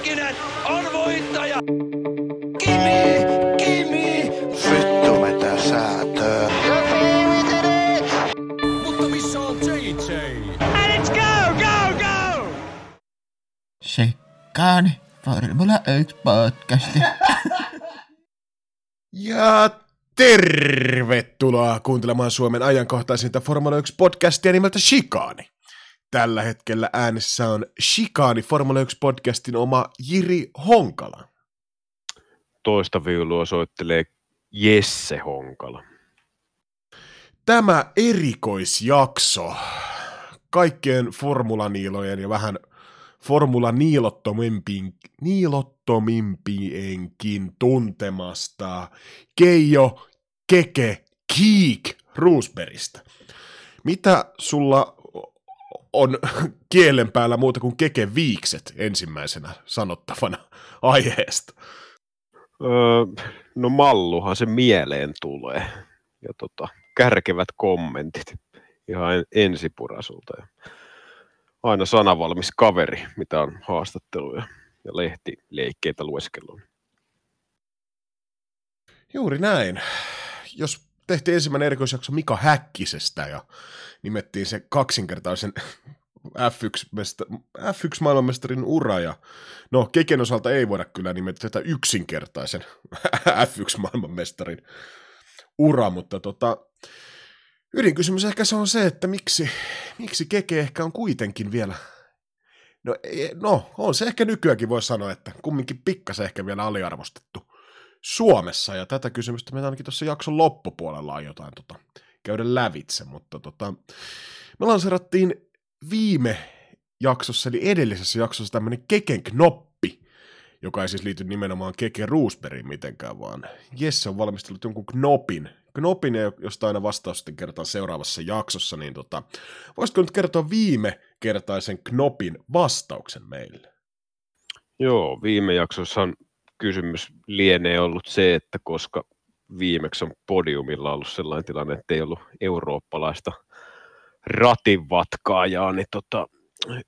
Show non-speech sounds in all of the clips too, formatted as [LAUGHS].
Häkkinen on voittaja! Kimi! Kimi! Vittu mitä säätöä. Mutta missä on JJ? And it's go, go, go! Sekkaan Formula 1 podcasti. [LAUGHS] Ja tervetuloa kuuntelemaan Suomen ajankohtaisinta Formula 1 podcastia nimeltä Shikaani. Tällä hetkellä äänessä on Shikaani Formula 1 podcastin oma Jiri Honkala. toista viulua soittelee Jesse Honkala. Tämä erikoisjakso kaikkien formulaniilojen ja vähän formulaniilottomimpiin, niilottomimpienkin tuntemasta Keijo Keke Kiik Roosbergista. Mitä sulla on [LAUGHS] kielen päällä muuta kuin Keke Viikset ensimmäisenä sanottavana aiheesta? Öö, no malluhan se mieleen tulee. Ja tota, kärkevät kommentit ihan en- ensipurasulta. Ja aina sanavalmis kaveri, mitä on haastatteluja ja lehtileikkeitä lueskellut. Juuri näin. Jos tehtiin ensimmäinen erikoisjakso Mika Häkkisestä ja nimettiin se kaksinkertaisen [LAUGHS] F1, F1-maailmanmestarin ura, ja no Keken osalta ei voida kyllä nimetä tätä yksinkertaisen [LAUGHS] F1-maailmanmestarin ura, mutta tota, ydinkysymys ehkä se on se, että miksi, miksi Keke ehkä on kuitenkin vielä No, ei- no, on se ehkä nykyäänkin voi sanoa, että kumminkin pikkasen ehkä vielä aliarvostettu Suomessa, ja tätä kysymystä me ainakin tuossa jakson loppupuolella aiotaan tota, käydä lävitse, mutta tota, me lanserattiin viime jaksossa, eli edellisessä jaksossa tämmöinen Keken knoppi, joka ei siis liity nimenomaan Keke Roosbergin mitenkään, vaan Jesse on valmistellut jonkun knopin, knopin, ja josta aina vastaus sitten kertaan seuraavassa jaksossa, niin tota, voisitko nyt kertoa viime kertaisen knopin vastauksen meille? Joo, viime jaksossahan kysymys lienee ollut se, että koska viimeksi on podiumilla ollut sellainen tilanne, että ei ollut eurooppalaista ratinvatkaajaa, niin tota,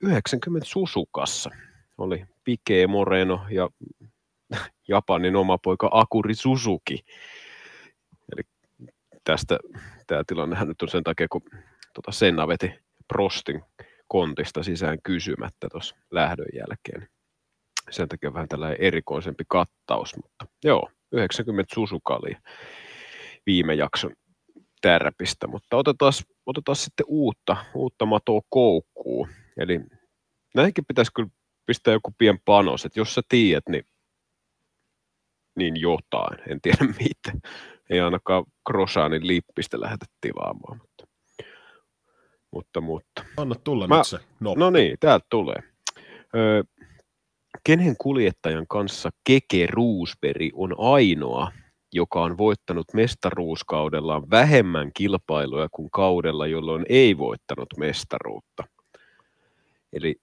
90 Susukassa oli Pike Moreno ja Japanin oma poika Akuri Suzuki. Eli tästä tämä tilannehän nyt on sen takia, kun tota Senna veti Prostin kontista sisään kysymättä tuossa lähdön jälkeen. Sen takia vähän tällainen erikoisempi kattaus, mutta joo, 90 Suzuka oli viime jakson tärpistä, mutta otetaan, otetaan sitten uutta, uutta matoa koukkuun. Eli näihinkin pitäisi kyllä pistää joku pien panos, että jos sä tiedät, niin, niin jotain, en tiedä [LAUGHS] mitä. Ei ainakaan Crossanin lippistä lähdetä tilaamaan, mutta, mutta, mutta. Anna tulla Mä- nyt se noppi. No niin, täältä tulee. Öö, kenen kuljettajan kanssa Keke Roosberg on ainoa, joka on voittanut mestaruuskaudellaan vähemmän kilpailuja kuin kaudella, jolloin ei voittanut mestaruutta? Eli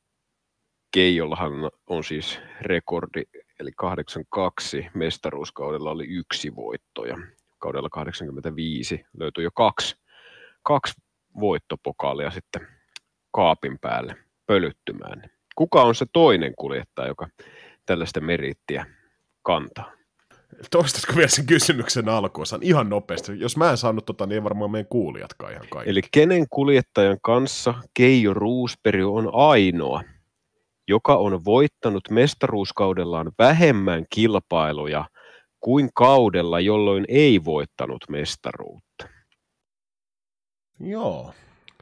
Keijollahan on siis rekordi, eli 82 mestaruuskaudella oli yksi voitto ja kaudella 85 löytyi jo kaksi, kaksi voittopokaalia sitten kaapin päälle pölyttymään. Kuka on se toinen kuljettaja, joka tällaista merittiä kantaa? Toistatko vielä sen kysymyksen alkuosan ihan nopeasti? Jos mä en saanut tota, niin ei varmaan meidän kuulijatkaan ihan kaikki. Eli kenen kuljettajan kanssa Keijo Roosberg on ainoa, joka on voittanut mestaruuskaudellaan vähemmän kilpailuja kuin kaudella, jolloin ei voittanut mestaruutta? Joo.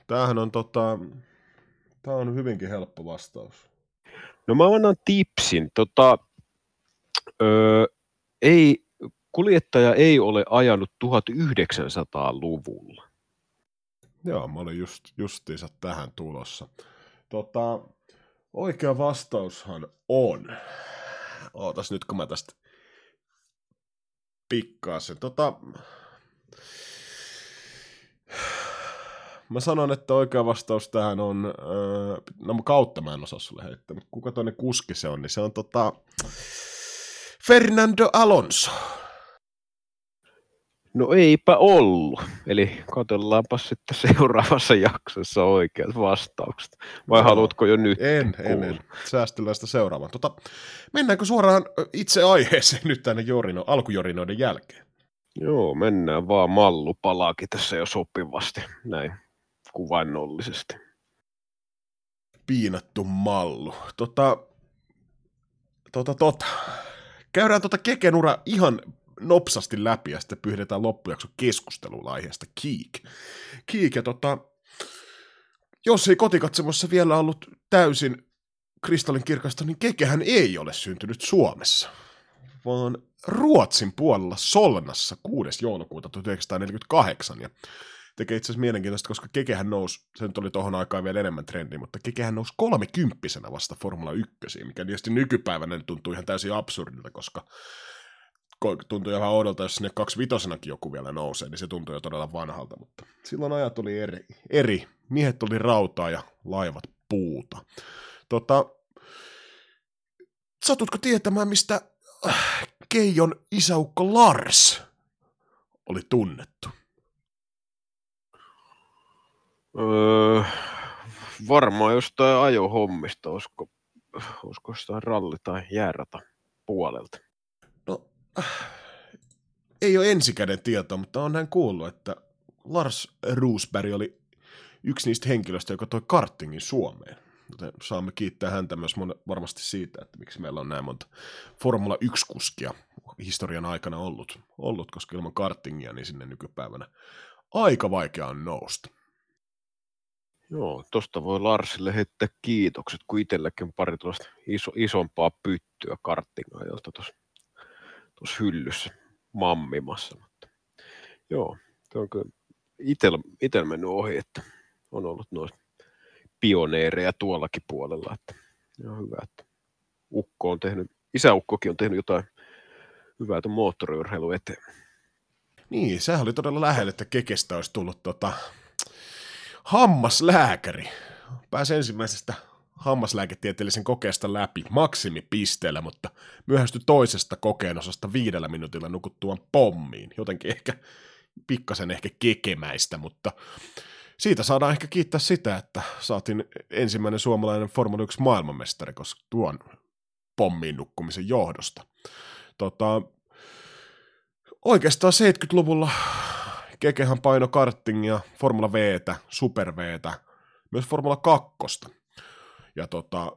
Tämähän on tota... Tämä on hyvinkin helppo vastaus. No mä annan tipsin. Tota, öö, ei, kuljettaja ei ole ajanut 1900-luvulla. Joo, mä olin just, justiinsa tähän tulossa. Tota, oikea vastaushan on... Ootas nyt, kun mä tästä pikkaan sen. Tota, mä sanon, että oikea vastaus tähän on... Öö, no kautta mä en osaa sulle heittää, mutta kuka toinen kuski se on, niin se on tota... Fernando Alonso. No eipä ollut. Eli katsellaanpa sitten seuraavassa jaksossa oikeat vastaukset. Vai Joo. haluatko jo nyt? En, en, kuulla? en. Säästellään sitä seuraavaan. Tota, mennäänkö suoraan itse aiheeseen nyt tänne jorino, alkujorinoiden jälkeen? Joo, mennään vaan mallu palaakin tässä jo sopivasti, näin kuvainnollisesti. Piinattu mallu. Tota, tota, tota. Käydään tota Keken ura ihan nopsasti läpi ja sitten pyydetään loppujakso keskustelulla aiheesta Kiik. Kiik ja tota, jos ei kotikatsomossa vielä ollut täysin kristallin kirkasta, niin Kekehän ei ole syntynyt Suomessa, vaan Ruotsin puolella Solnassa 6. joulukuuta 1948. Ja tekee itse asiassa mielenkiintoista, koska Kekehän nousi, se nyt oli tohon aikaan vielä enemmän trendi, mutta Kekehän nousi kolmekymppisenä vasta Formula 1, mikä tietysti nykypäivänä tuntuu ihan täysin absurdilta, koska ko- tuntuu ihan oudolta, jos sinne kaksi vitosenakin joku vielä nousee, niin se tuntuu jo todella vanhalta, mutta silloin ajat oli eri. eri. Miehet oli rautaa ja laivat puuta. Tota, satutko tietämään, mistä äh, Keijon isäukko Lars oli tunnettu? Öö, varmaan jostain ajohommista, olisiko, olisiko jostain ralli- tai jäärata puolelta. No, ei ole ensikäden tietoa, mutta on näin kuullut, että Lars Roosberg oli yksi niistä henkilöistä, joka toi kartingin Suomeen. Joten saamme kiittää häntä myös varmasti siitä, että miksi meillä on näin monta Formula 1-kuskia historian aikana ollut, ollut, koska ilman kartingia niin sinne nykypäivänä aika vaikea on nousta. Joo, tosta voi Larsille heittää kiitokset, kun itselläkin pari iso, isompaa pyttyä karttingajalta tuossa hyllyssä mammimassa. Mutta, joo, se on kyllä itellä mennyt ohi, että on ollut noita pioneereja tuollakin puolella. Että, joo, hyvä, että Ukko on tehnyt, isäukkokin on tehnyt jotain hyvää tuon moottoriurheilun eteen. Niin, sehän oli todella lähellä, että Kekestä olisi tullut tota, hammaslääkäri. Pääsi ensimmäisestä hammaslääketieteellisen kokeesta läpi maksimipisteellä, mutta myöhästyi toisesta kokeen osasta viidellä minuutilla nukuttuaan pommiin. Jotenkin ehkä pikkasen ehkä kekemäistä, mutta siitä saadaan ehkä kiittää sitä, että saatiin ensimmäinen suomalainen Formula 1 maailmanmestari, koska tuon pommiin nukkumisen johdosta. Tota, oikeastaan 70-luvulla Kekehän paino karttingia, Formula Vtä, Super Vtä, myös Formula 2. Ja tota,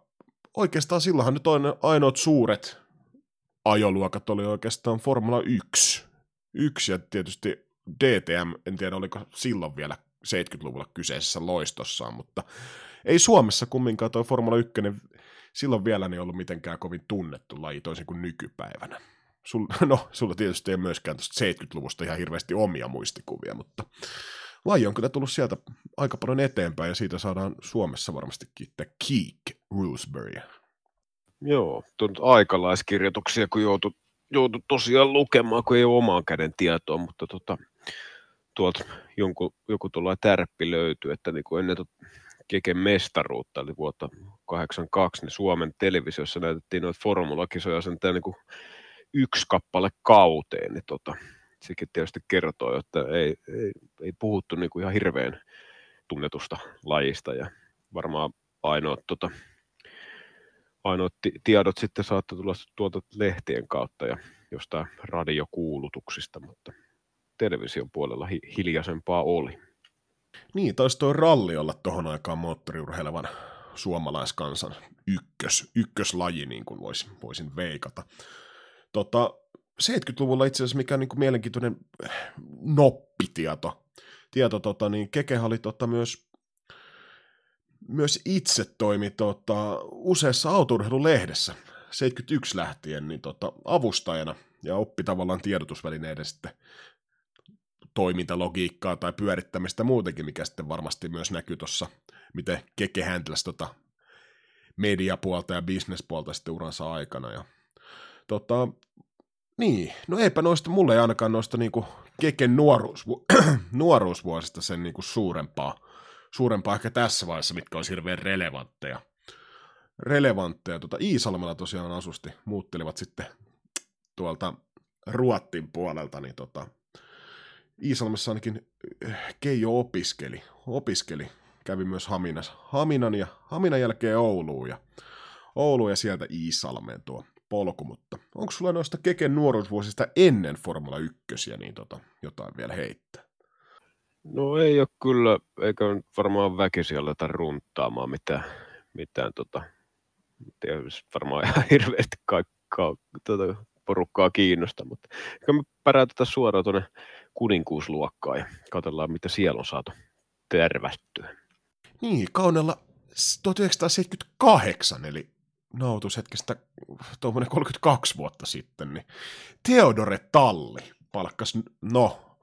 oikeastaan silloinhan nyt on ainoat suuret ajoluokat oli oikeastaan Formula 1. Yksi ja tietysti DTM, en tiedä oliko silloin vielä 70-luvulla kyseisessä loistossaan, mutta ei Suomessa kumminkaan tuo Formula 1 silloin vielä niin ollut mitenkään kovin tunnettu laji toisin kuin nykypäivänä. Sul, [LAUGHS] no, sulla tietysti ei myöskään tuosta 70-luvusta ihan hirveästi omia muistikuvia, mutta laji on kyllä tullut sieltä aika paljon eteenpäin ja siitä saadaan Suomessa varmasti kiittää Keek Roosberry. Joo, tuon aikalaiskirjoituksia, kun joutui, joutui tosiaan lukemaan, kun ei ole omaan käden tietoa, mutta tota, tuolta jonkun, joku tuolla tärppi löytyy, että niin kuin ennen Keken mestaruutta, eli vuotta 82, niin Suomen televisiossa näytettiin noita formulakisoja sentään niin kuin yksi kappale kauteen, niin tota, sekin tietysti kertoo, että ei, ei, ei puhuttu niin kuin ihan hirveän tunnetusta lajista ja varmaan ainoat, tota, ainoat ti- tiedot sitten saattoi tulla tuolta lehtien kautta ja jostain radiokuulutuksista, mutta television puolella hi- hiljaisempaa oli. Niin, taisi tuo ralli olla tohon aikaan moottoriurheilevan suomalaiskansan ykkös, ykköslaji, niin kuin vois, voisin veikata. Tota, 70-luvulla itse asiassa mikä on niin kuin mielenkiintoinen äh, noppitieto, tieto, tota, niin Kekehän oli tota, myös, myös itse toimi tota, useassa autourheilulehdessä 71 lähtien niin tota, avustajana ja oppi tavallaan tiedotusvälineiden sitten toimintalogiikkaa tai pyörittämistä muutenkin, mikä sitten varmasti myös näkyy tuossa, miten Keke hänteläsi tota mediapuolta ja bisnespuolta sitten uransa aikana. Ja, tota, niin, no eipä noista, mulle ei ainakaan noista niinku Keken nuoruusvu- [CLEARS THROAT] nuoruusvuosista sen niinku suurempaa, suurempaa ehkä tässä vaiheessa, mitkä olisi hirveän relevantteja. relevantteja. Tota, Iisalmella tosiaan asusti, muuttelivat sitten tuolta Ruottin puolelta, niin tota, Iisalmessa ainakin äh, Keijo opiskeli, opiskeli, kävi myös Haminas, Haminan ja Haminan jälkeen Ouluun ja Oulu ja sieltä Iisalmeen tuo polku, mutta onko sulla noista Keken nuoruusvuosista ennen Formula 1 niin tota, jotain vielä heittää? No ei ole kyllä, eikä varmaan väkisin aleta runttaamaan mitään, mitään tota, tietysti varmaan [LAUGHS] ihan hirveästi kaikkaa tota, porukkaa kiinnosta, mutta ehkä me päräytetään suoraan tuonne kuninkuusluokkaan ja katsellaan, mitä siellä on saatu tervättyä. Niin, kaunella 1978, eli nautushetkestä tuommoinen 32 vuotta sitten, niin Theodore Talli palkkas, no,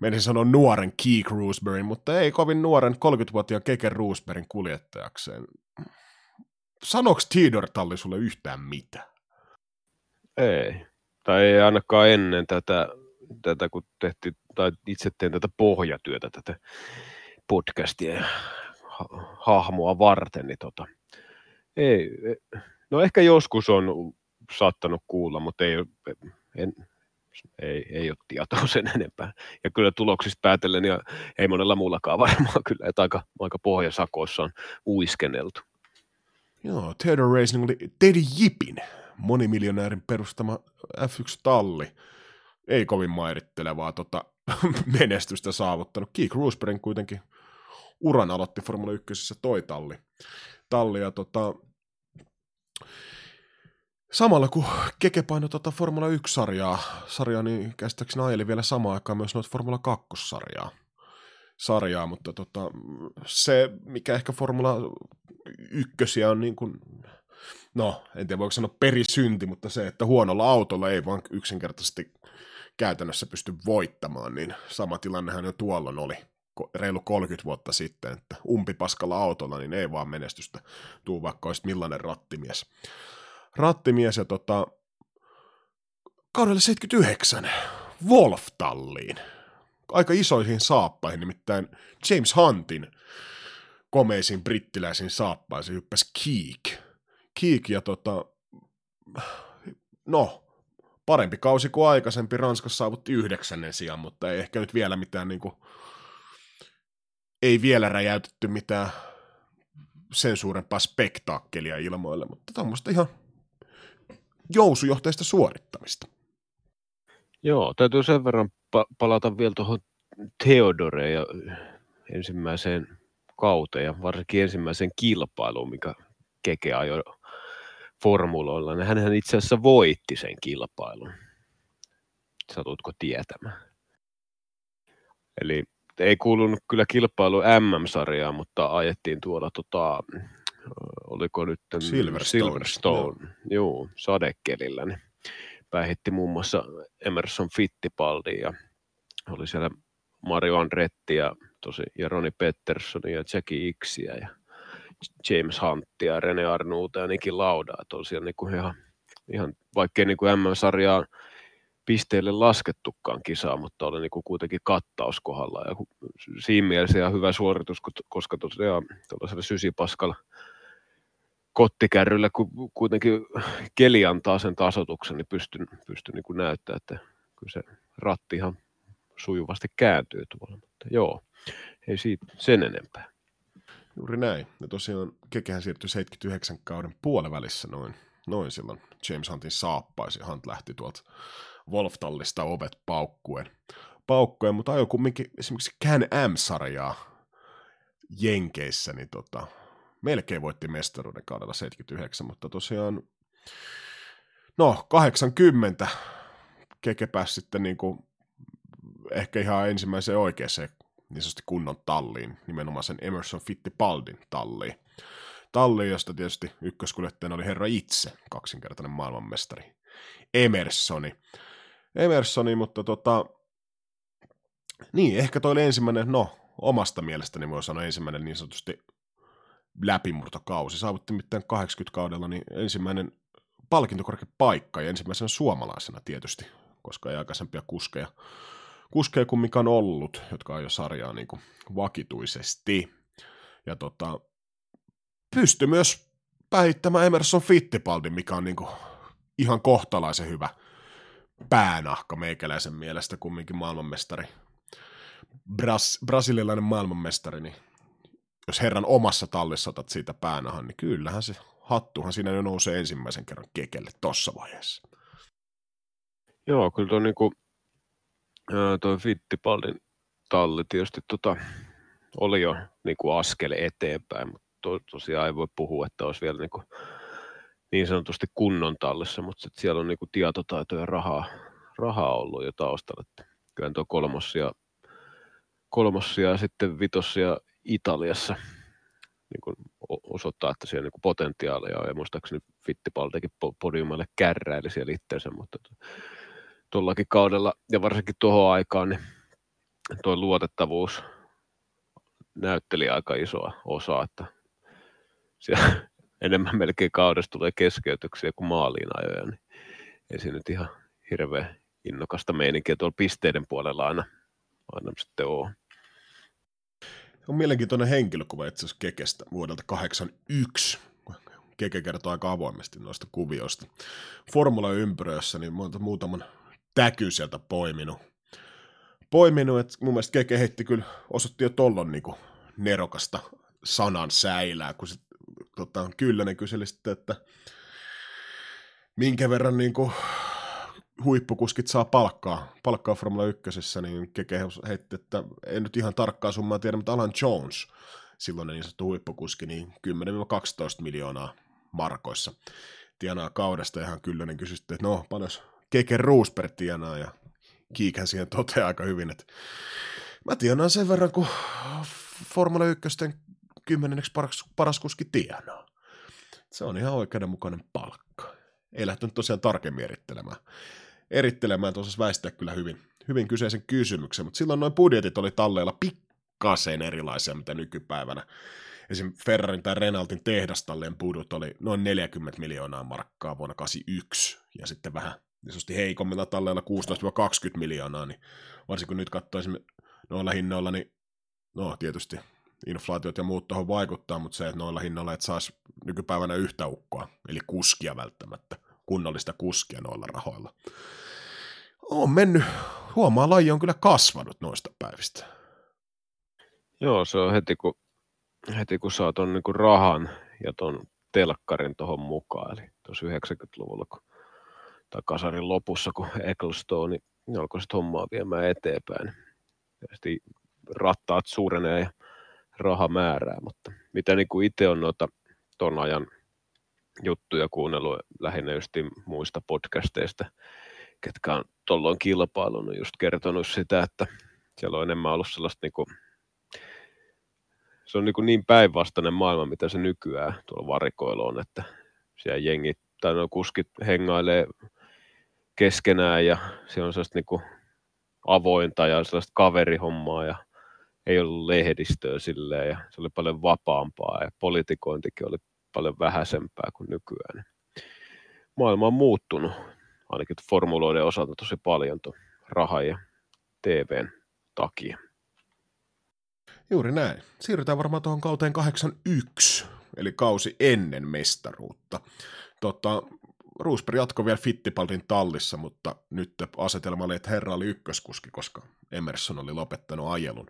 menisin sanoa nuoren Keek Roosberryn, mutta ei kovin nuoren 30-vuotiaan Keke Roosberryn kuljettajakseen. Sanoks Theodore Talli sulle yhtään mitä? Ei. Tai ei ainakaan ennen tätä, tätä kun tehtiin, tai itse teen tätä pohjatyötä, tätä podcastia hahmoa varten, niin tota, ei, no ehkä joskus on saattanut kuulla, mutta ei, en, ei, ei ole tietoa [LAUGHS] sen enempää. Ja kyllä tuloksista päätellen, ja ei monella muullakaan varmaan kyllä, että aika, aika pohjasakoissa on uiskenneltu. Joo, Theodore Racing oli Teddy Jipin monimiljonäärin perustama F1-talli. Ei kovin mairittelevaa tota, [LAUGHS] menestystä saavuttanut. Keek Roosbergin kuitenkin uran aloitti Formula 1 toi talli. talli ja tota, samalla kun Keke painoi tota Formula 1-sarjaa, sarjaa, niin käsittääkseni ajeli vielä samaan aikaan myös noita Formula 2-sarjaa. Sarjaa, mutta tota, se, mikä ehkä Formula 1 on niin kuin, no, en tiedä voiko sanoa perisynti, mutta se, että huonolla autolla ei vaan yksinkertaisesti käytännössä pysty voittamaan, niin sama tilannehan jo tuolloin oli reilu 30 vuotta sitten, että umpipaskalla autolla, niin ei vaan menestystä tuu, vaikka olisit millainen rattimies. Rattimies ja tota, kaudelle 79 Wolf-talliin. Aika isoihin saappaihin, nimittäin James Huntin komeisiin brittiläisiin saappaisiin hyppäsi Keek. Keek ja tota, no, parempi kausi kuin aikaisempi. Ranskassa saavutti yhdeksännen sijaan, mutta ei ehkä nyt vielä mitään niin kuin, ei vielä räjäytetty mitään sen suurempaa spektaakkelia ilmoille, mutta tuommoista ihan jousujohteista suorittamista. Joo, täytyy sen verran pa- palata vielä tuohon Theodore ja ensimmäiseen kauteen ja varsinkin ensimmäiseen kilpailuun, mikä Keke ajoi formuloilla. Niin hänhän itse asiassa voitti sen kilpailun. Satutko tietämään? Eli ei kuulunut kyllä kilpailu MM-sarjaa, mutta ajettiin tuolla, tota, oliko nyt Silverstone, Silverstone joo. sadekelillä, niin päihitti muun muassa Emerson Fittipaldi ja oli siellä Mario Andretti ja, tosi, ja Roni Pettersson ja Jackie Ixiä ja James Huntia ja Rene Arnuuta ja Niki Laudaa, siellä niin ihan, ihan vaikkei niin kuin MM-sarjaa pisteille laskettukaan kisaa, mutta oli niin kuin kuitenkin kattaus kohdalla. Ja siinä mielessä ihan hyvä suoritus, koska tosiaan tuollaisella sysipaskalla kottikärryllä, kun kuitenkin keli antaa sen tasotuksen, niin pystyn, pystyn niin kuin näyttämään, että kyllä se ratti ihan sujuvasti kääntyy tuolla. Mutta joo, ei siitä sen enempää. Juuri näin. Ja tosiaan Kekehän siirtyi 79 kauden puolivälissä noin, noin silloin James Huntin saappaisi. Hunt lähti tuolta Wolftallista ovet paukkuen. paukkuen mutta ajoi kumminkin esimerkiksi Can M-sarjaa Jenkeissä, niin tota, melkein voitti mestaruuden kaudella 79, mutta tosiaan no 80 Keke pääsi sitten niin kuin, ehkä ihan ensimmäiseen oikeaan niin sanotusti kunnon talliin, nimenomaan sen Emerson Fittipaldin talliin. Talli, josta tietysti ykköskuljettajana oli herra itse, kaksinkertainen maailmanmestari, Emersoni. Emersoni, mutta tota, niin, ehkä toi oli ensimmäinen, no, omasta mielestäni voi sanoa ensimmäinen niin sanotusti läpimurtokausi. Saavutti mitään 80-kaudella niin ensimmäinen palkintokorke paikka ja ensimmäisenä suomalaisena tietysti, koska ei aikaisempia kuskeja, kuskeja kuin mikä on ollut, jotka on jo sarjaa niin kuin vakituisesti. Ja tota, pystyi myös päihittämään Emerson Fittipaldin, mikä on niin kuin ihan kohtalaisen hyvä päänahka meikäläisen mielestä kumminkin maailmanmestari. Bras, brasilialainen maailmanmestari, niin jos herran omassa tallissa otat siitä päänahan, niin kyllähän se hattuhan siinä jo nousee ensimmäisen kerran kekelle tossa vaiheessa. Joo, kyllä tuo niinku, Fittipaldin talli tietysti tota, oli jo niinku askel eteenpäin, mutta to, tosiaan ei voi puhua, että olisi vielä niinku, niin sanotusti kunnon tallissa, mutta siellä on niinku tietotaito ja rahaa, rahaa ollut jo taustalla. Että kyllä tuo kolmossia, kolmossia ja sitten vitossia Italiassa niin kuin osoittaa, että siellä niin potentiaalia on, ja muistaakseni Fittipaldikin podiumalle kärräili siellä itseensä, mutta tuollakin kaudella, ja varsinkin tuohon aikaan, niin tuo luotettavuus näytteli aika isoa osaa, että siellä enemmän [LAUGHS] melkein kaudesta tulee keskeytyksiä kuin maaliin ajoja, niin ei se nyt ihan hirveän innokasta meininkiä tuolla pisteiden puolella aina, aina sitten ole. On mielenkiintoinen henkilökuva itse asiassa Kekestä vuodelta 81. Keke kertoo aika avoimesti noista kuvioista. Formula-ympyröissä niin muutaman täky sieltä poiminut. Poiminut, että mun mielestä Keke heitti kyllä, osoitti jo tollon niin nerokasta sanan säilää, kun sit, tota, Kyllönen kyseli sitten, että minkä verran niin kuin, huippukuskit saa palkkaa, palkkaa Formula 1, niin Keke heitti, että en nyt ihan tarkkaa summaa tiedä, mutta Alan Jones, silloin niin sanottu huippukuski, niin 10-12 miljoonaa markoissa tienaa kaudesta, hän kyllä niin kysyi, että no, paljon Keke Roosberg tienaa, ja Kiikhän siihen toteaa aika hyvin, että mä tienaan sen verran, kun Formula 1 kymmenenneksi paras, paras kuski tienaa. Se on ihan oikeudenmukainen palkka. Ei lähtenyt tosiaan tarkemmin erittelemään erittelemään, osasi väistää kyllä hyvin, hyvin kyseisen kysymyksen, mutta silloin noin budjetit oli talleilla pikkasen erilaisia, mitä nykypäivänä. Esim. Ferrarin tai Renaultin tehdastalleen budut oli noin 40 miljoonaa markkaa vuonna 1981, ja sitten vähän niin heikommilla talleilla 16-20 miljoonaa, niin varsinkin kun nyt katsoisimme noilla hinnoilla, niin no tietysti inflaatiot ja muut tuohon vaikuttaa, mutta se, että noilla hinnoilla et saisi nykypäivänä yhtä ukkoa, eli kuskia välttämättä, kunnollista kuskia noilla rahoilla. On mennyt, huomaa laji on kyllä kasvanut noista päivistä. Joo, se on heti kun, heti kun saa ton niinku rahan ja ton telkkarin tuohon mukaan, eli tuossa 90-luvulla, kun, tai kasarin lopussa, kun Ecclestone niin alkoi sitten hommaa viemään eteenpäin. Tietysti rattaat suurenee ja raha määrää, mutta mitä niin kuin itse on noita ton ajan juttuja kuunnellut lähinnä just muista podcasteista, ketkä on tuolloin kilpailunut, just kertonut sitä, että siellä on enemmän ollut sellaista niin kuin, se on niin, niin päinvastainen maailma, mitä se nykyään tuolla varikoilla on, että siellä jengit tai nuo kuskit hengailee keskenään ja se on sellaista niin avointa ja sellaista kaverihommaa ja ei ollut lehdistöä silleen ja se oli paljon vapaampaa ja politikointikin oli paljon vähäisempää kuin nykyään. Maailma on muuttunut, ainakin formuloiden osalta tosi paljon tuon rahan ja TVn takia. Juuri näin. Siirrytään varmaan tuohon kauteen 81, eli kausi ennen mestaruutta. Tota, Roosberg jatkoi vielä Fittipaldin tallissa, mutta nyt asetelma oli, että herra oli ykköskuski, koska Emerson oli lopettanut ajelun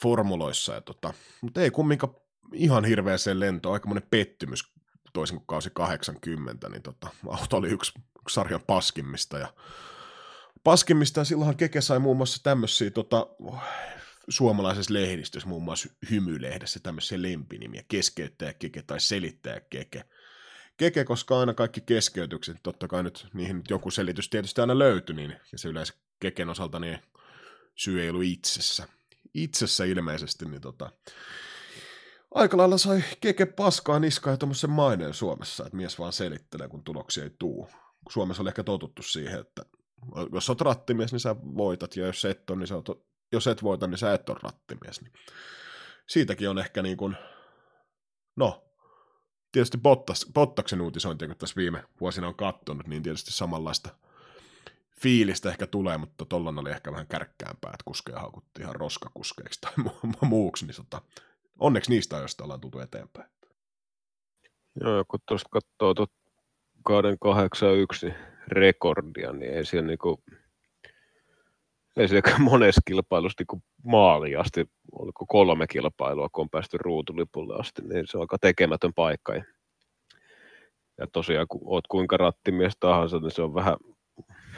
formuloissa. Ja tota, mutta ei kumminkaan ihan hirveäseen lentoon, aikamoinen pettymys toisin kuin kausi 80, niin tota, auto oli yksi, yksi sarjan paskimmista ja paskimmista ja silloinhan Keke sai muun muassa tämmöisiä tota, suomalaisessa lehdistössä, muun muassa hymylehdessä tämmöisiä lempinimiä, keskeyttäjä Keke tai selittäjä Keke. Keke, koska aina kaikki keskeytykset, totta kai nyt niihin nyt joku selitys tietysti aina löytyi, niin, ja se yleensä Keken osalta niin syy ei ollut itsessä. Itsessä ilmeisesti, niin tota, aika lailla sai keke paskaa niskaa ja tuommoisen maineen Suomessa, että mies vaan selittelee, kun tuloksia ei tuu. Suomessa oli ehkä totuttu siihen, että jos olet rattimies, niin sä voitat, ja jos et, on, niin sä oot, jos et voita, niin sä et ole rattimies. Niin siitäkin on ehkä niin kuin, no, tietysti Bottas, Bottaksen uutisointia, kun tässä viime vuosina on kattonut, niin tietysti samanlaista fiilistä ehkä tulee, mutta tollon oli ehkä vähän kärkkäämpää, että kuskeja haukuttiin ihan roskakuskeiksi tai mu- [LAUGHS] muuksi, niin tota, onneksi niistä ajoista ollaan tultu eteenpäin. Joo, kun tuosta katsoo tuot kauden 81, niin rekordia, niin ei siellä niinku, ei siellä monessa kilpailussa niinku maaliin asti, oliko kolme kilpailua, kun on päästy ruutulipulle asti, niin se on aika tekemätön paikka. Ja tosiaan, kun oot kuinka rattimies tahansa, niin se on vähän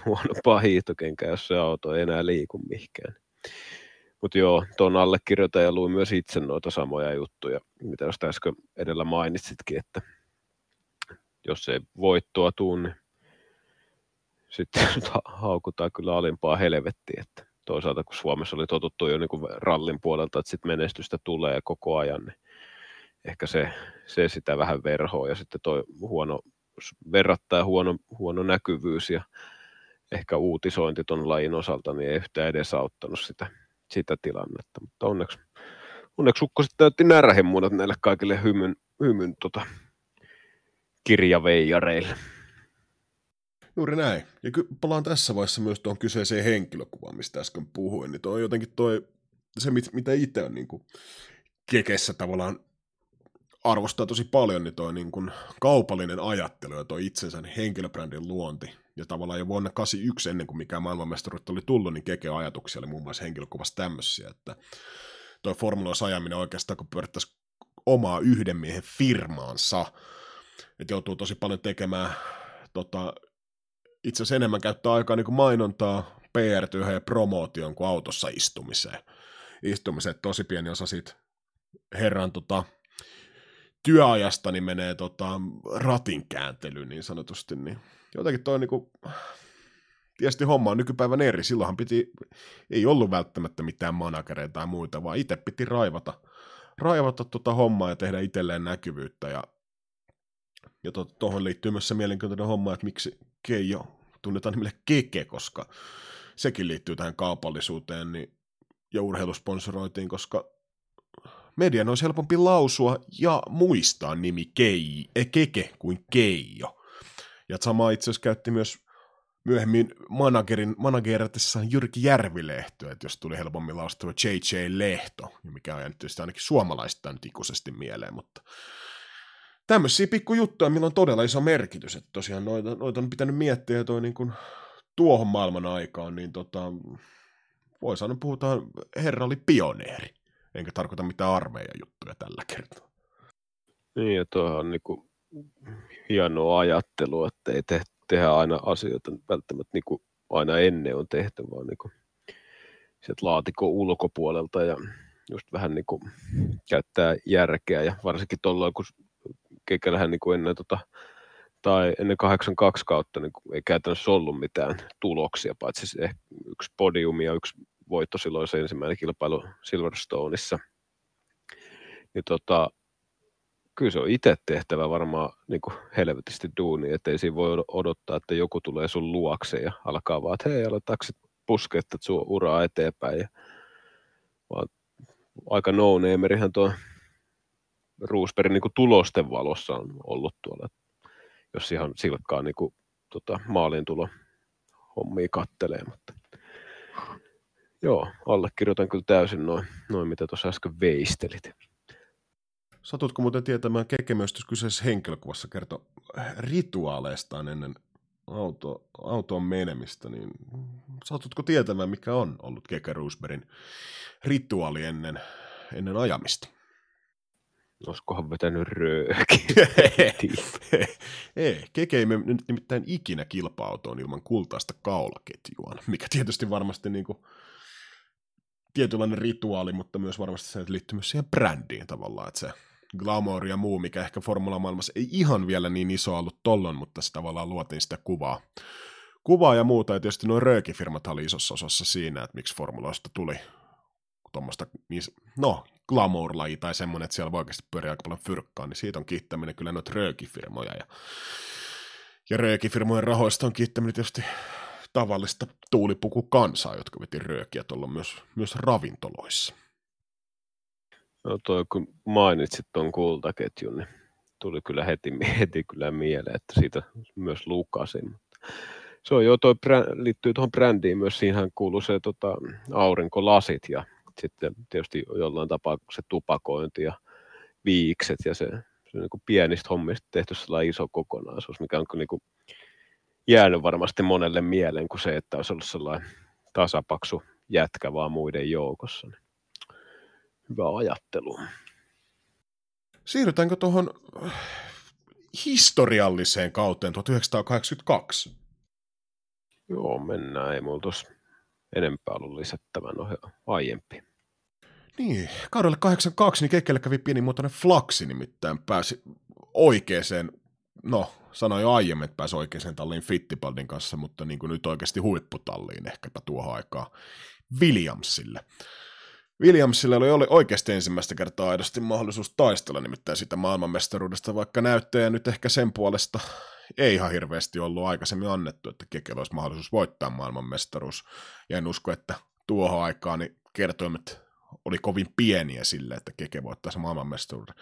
huonompaa hiihtokenkää, jos se auto ei enää liiku mihinkään. Mutta joo, tuon allekirjoitan ja luin myös itse noita samoja juttuja, mitä just äsken edellä mainitsitkin, että jos ei voittoa tuu, niin sitten [LAUGHS] haukutaan kyllä alimpaa helvettiä. Että toisaalta kun Suomessa oli totuttu jo niin rallin puolelta, että sitten menestystä tulee koko ajan, niin ehkä se, se sitä vähän verhoa ja sitten toi huono, verrattaa huono, huono näkyvyys ja ehkä uutisointi tuon lajin osalta niin ei yhtään edesauttanut sitä, sitä tilannetta, mutta onneksi, onneksi ukko sitten täytti närhemmunat näille kaikille hymyn, hymyn tota, kirjaveijareille. Juuri näin. Ja ky- palaan tässä vaiheessa myös tuohon kyseiseen henkilökuvaan, mistä äsken puhuin, niin toi jotenkin toi, se mit, mitä itse on niin kuin kekessä tavallaan arvostaa tosi paljon, niin toi niin kuin kaupallinen ajattelu ja toi itsensä henkilöbrändin luonti. Ja tavallaan jo vuonna 81, ennen kuin mikään maailmanmestaruutta oli tullut, niin Keke ajatuksia oli muun muassa henkilökuvassa tämmöisiä, että toi Formula ajaminen oikeastaan, kun pyörittäisi omaa yhden miehen firmaansa, että joutuu tosi paljon tekemään tota, itse asiassa enemmän käyttää aikaa niin kuin mainontaa, PR-työhön ja promootioon kuin autossa istumiseen. Istumiseen, tosi pieni osa siitä herran tota, työajasta niin menee tota, ratin kääntelyyn niin sanotusti, niin jotenkin toi niinku, tietysti homma on nykypäivän eri, silloinhan piti, ei ollut välttämättä mitään managereita tai muita, vaan itse piti raivata, raivata tota hommaa ja tehdä itselleen näkyvyyttä ja ja tuohon to, liittyy myös se mielenkiintoinen homma, että miksi Keijo tunnetaan nimellä Keke, koska sekin liittyy tähän kaupallisuuteen niin, ja urheilusponsoroitiin, koska median olisi helpompi lausua ja muistaa nimi Kei, e, Keke kuin Keijo. Ja sama itse asiassa käytti myös myöhemmin managerin, manageratessaan Jyrki Järvilehto, että jos tuli helpommin laustua JJ Lehto, mikä on jäänyt tietysti ainakin suomalaista ikuisesti mieleen, mutta tämmöisiä pikkujuttuja, millä on todella iso merkitys, että tosiaan noita, noita on pitänyt miettiä, toi niin kuin tuohon maailman aikaan, niin tota, voi sanoa, puhutaan, herra oli pioneeri, enkä tarkoita mitään armeijan juttuja tällä kertaa. Niin, ja tuohon on niin kuin hienoa ajattelua, että ei te, tehdä aina asioita välttämättä niin kuin aina ennen on tehty, vaan niin kuin laatikon ulkopuolelta ja just vähän niin kuin käyttää järkeä ja varsinkin tuolla, kun Kekellähän niin kuin ennen, tota, tai ennen 82 kautta niin ei käytännössä ollut mitään tuloksia, paitsi se yksi podium ja yksi voitto silloin se ensimmäinen kilpailu Silverstoneissa. Niin tota, kyllä se on itse tehtävä varmaan niin kuin helvetisti duuni, että ei siinä voi odottaa, että joku tulee sun luokse ja alkaa vaan, että hei, aletaanko puskea sun uraa eteenpäin. Ja, vaan aika no tuo Roosbergin niin tulosten valossa on ollut tuolla, jos ihan silkkaa niin kuin, tota, maalin tulo hommia kattelee, mutta joo, allekirjoitan kyllä täysin noin, noin mitä tuossa äsken veistelit. Satutko muuten tietämään Keke myös kyseisessä henkilökuvassa kertoo rituaaleistaan ennen auto, autoon menemistä, niin satutko tietämään, mikä on ollut Keke Roosbergin rituaali ennen, ennen ajamista? Olisikohan vetänyt rööki? [LAUGHS] ei, Keke ei nyt nimittäin ikinä kilpa-autoon ilman kultaista kaulaketjua, mikä tietysti varmasti niin kuin, tietynlainen rituaali, mutta myös varmasti se liittyy myös siihen brändiin tavallaan, että se glamour ja muu, mikä ehkä formula-maailmassa ei ihan vielä niin iso ollut tollon, mutta se tavallaan luotiin sitä kuvaa. Kuvaa ja muuta, ja tietysti nuo röökifirmat oli isossa osassa siinä, että miksi formuloista tuli tuommoista, niin, no, glamour-laji tai semmoinen, että siellä voi oikeasti pyöriä aika paljon fyrkkaa, niin siitä on kiittäminen kyllä noita röökifirmoja. Ja, ja röökifirmojen rahoista on kiittäminen tietysti tavallista tuulipukukansaa, jotka veti röökiä tuolla myös, myös ravintoloissa. No toi, kun mainitsit tuon kultaketjun, niin tuli kyllä heti, [LAUGHS] heti kyllä mieleen, että siitä myös lukasin. Se on jo, toi liittyy tuohon brändiin myös, siihen kuuluu se tota, aurinkolasit ja sitten tietysti jollain tapaa se tupakointi ja viikset ja se, se niin kuin pienistä hommista tehty sellainen iso kokonaisuus, mikä on niin kuin jäänyt varmasti monelle mieleen kuin se, että olisi ollut sellainen tasapaksu jätkä vaan muiden joukossa. Niin hyvä ajattelu. Siirrytäänkö tuohon äh, historialliseen kauteen 1982? Joo, mennään. Ei mulla tuossa enempää ollut lisättävän ohi aiempi. Niin, kaudelle 82 niin Kekelle kävi pienimuotoinen flaksi nimittäin pääsi oikeeseen, no sanoin jo aiemmin, että pääsi oikeeseen talliin Fittipaldin kanssa, mutta niin kuin nyt oikeasti huipputalliin ehkäpä tuohon aikaan Williamsille. Williamsille oli oikeasti ensimmäistä kertaa aidosti mahdollisuus taistella nimittäin sitä maailmanmestaruudesta, vaikka näyttöjä nyt ehkä sen puolesta ei ihan hirveästi ollut aikaisemmin annettu, että Kekellä olisi mahdollisuus voittaa maailmanmestaruus. Ja en usko, että tuohon aikaan niin kertoimet oli kovin pieniä sille, että Keke voittaisi maailmanmestaruuden.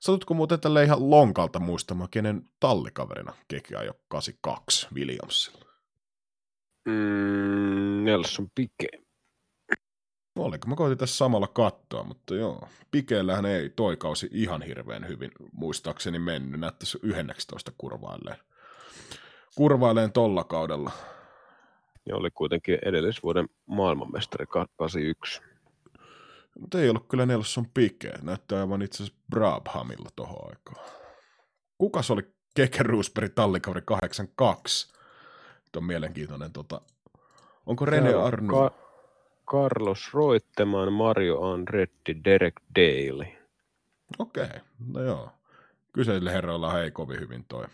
Satutko muuten tälle ihan lonkalta muistamaan, kenen tallikaverina Keke ajoi 82 Williamsilla? Mm, Nelson Piquet. Oliko? Mä koitin tässä samalla katsoa, mutta joo. Pikeellähän ei toi kausi ihan hirveän hyvin muistaakseni mennyt. Näyttäisi 11 kurvailleen. Kurvailleen tolla kaudella. Ja oli kuitenkin edellisvuoden maailmanmestari 81. Mutta ei ollut kyllä Nelson Pike. Näyttää aivan itse asiassa Brabhamilla tohon aikaan. Kukas oli Keke Roosberg tallikaveri 82? Tuo on mielenkiintoinen. Tota... Onko Rene Arnu? Ka- Carlos Roitteman, Mario Andretti, Derek Daly. Okei, okay. no joo. Kyseisille herroilla ei kovin hyvin toi.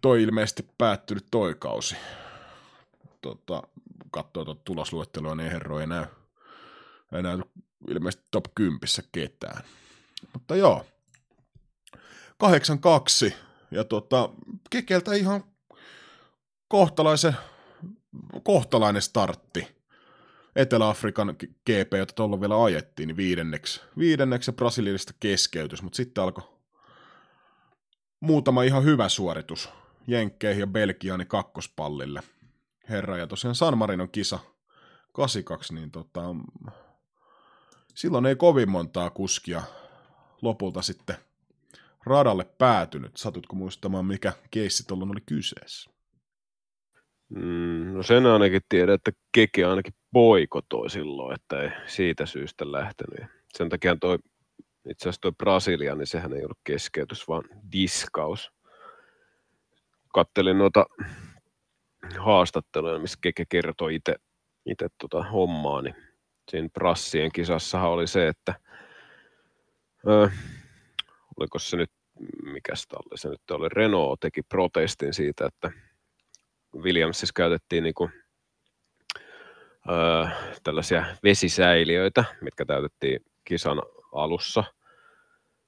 Toi ilmeisesti päättynyt toi kausi. Tota, katsoo tuota tulosluettelua, niin herro ei näy, ei näy ilmeisesti top 10 ketään. Mutta joo, 8-2 ja tota, Kekeltä ihan kohtalaisen kohtalainen startti. Etelä-Afrikan GP, jota tuolla vielä ajettiin, niin viidenneksi, viidenneksi ja Brasilialista keskeytys, mutta sitten alkoi muutama ihan hyvä suoritus Jenkkeihin ja Belgiaan niin kakkospallille. Herra, ja tosiaan San Marinon kisa 82, niin tota, silloin ei kovin montaa kuskia lopulta sitten radalle päätynyt. Satutko muistamaan, mikä keissi tuolla oli kyseessä? Mm, no sen ainakin tiedän, että Keke ainakin boikotoi silloin, että ei siitä syystä lähtenyt. Sen takia toi, itse asiassa toi Brasilia, niin sehän ei ollut keskeytys, vaan diskaus. Kattelin noita haastatteluja, missä Keke kertoi itse itse tota hommaa, niin siinä Brassien kisassahan oli se, että ö, oliko se nyt, mikä oli se nyt oli, Renault teki protestin siitä, että Williamsissa käytettiin niin kuin, öö, tällaisia vesisäiliöitä, mitkä täytettiin kisan alussa.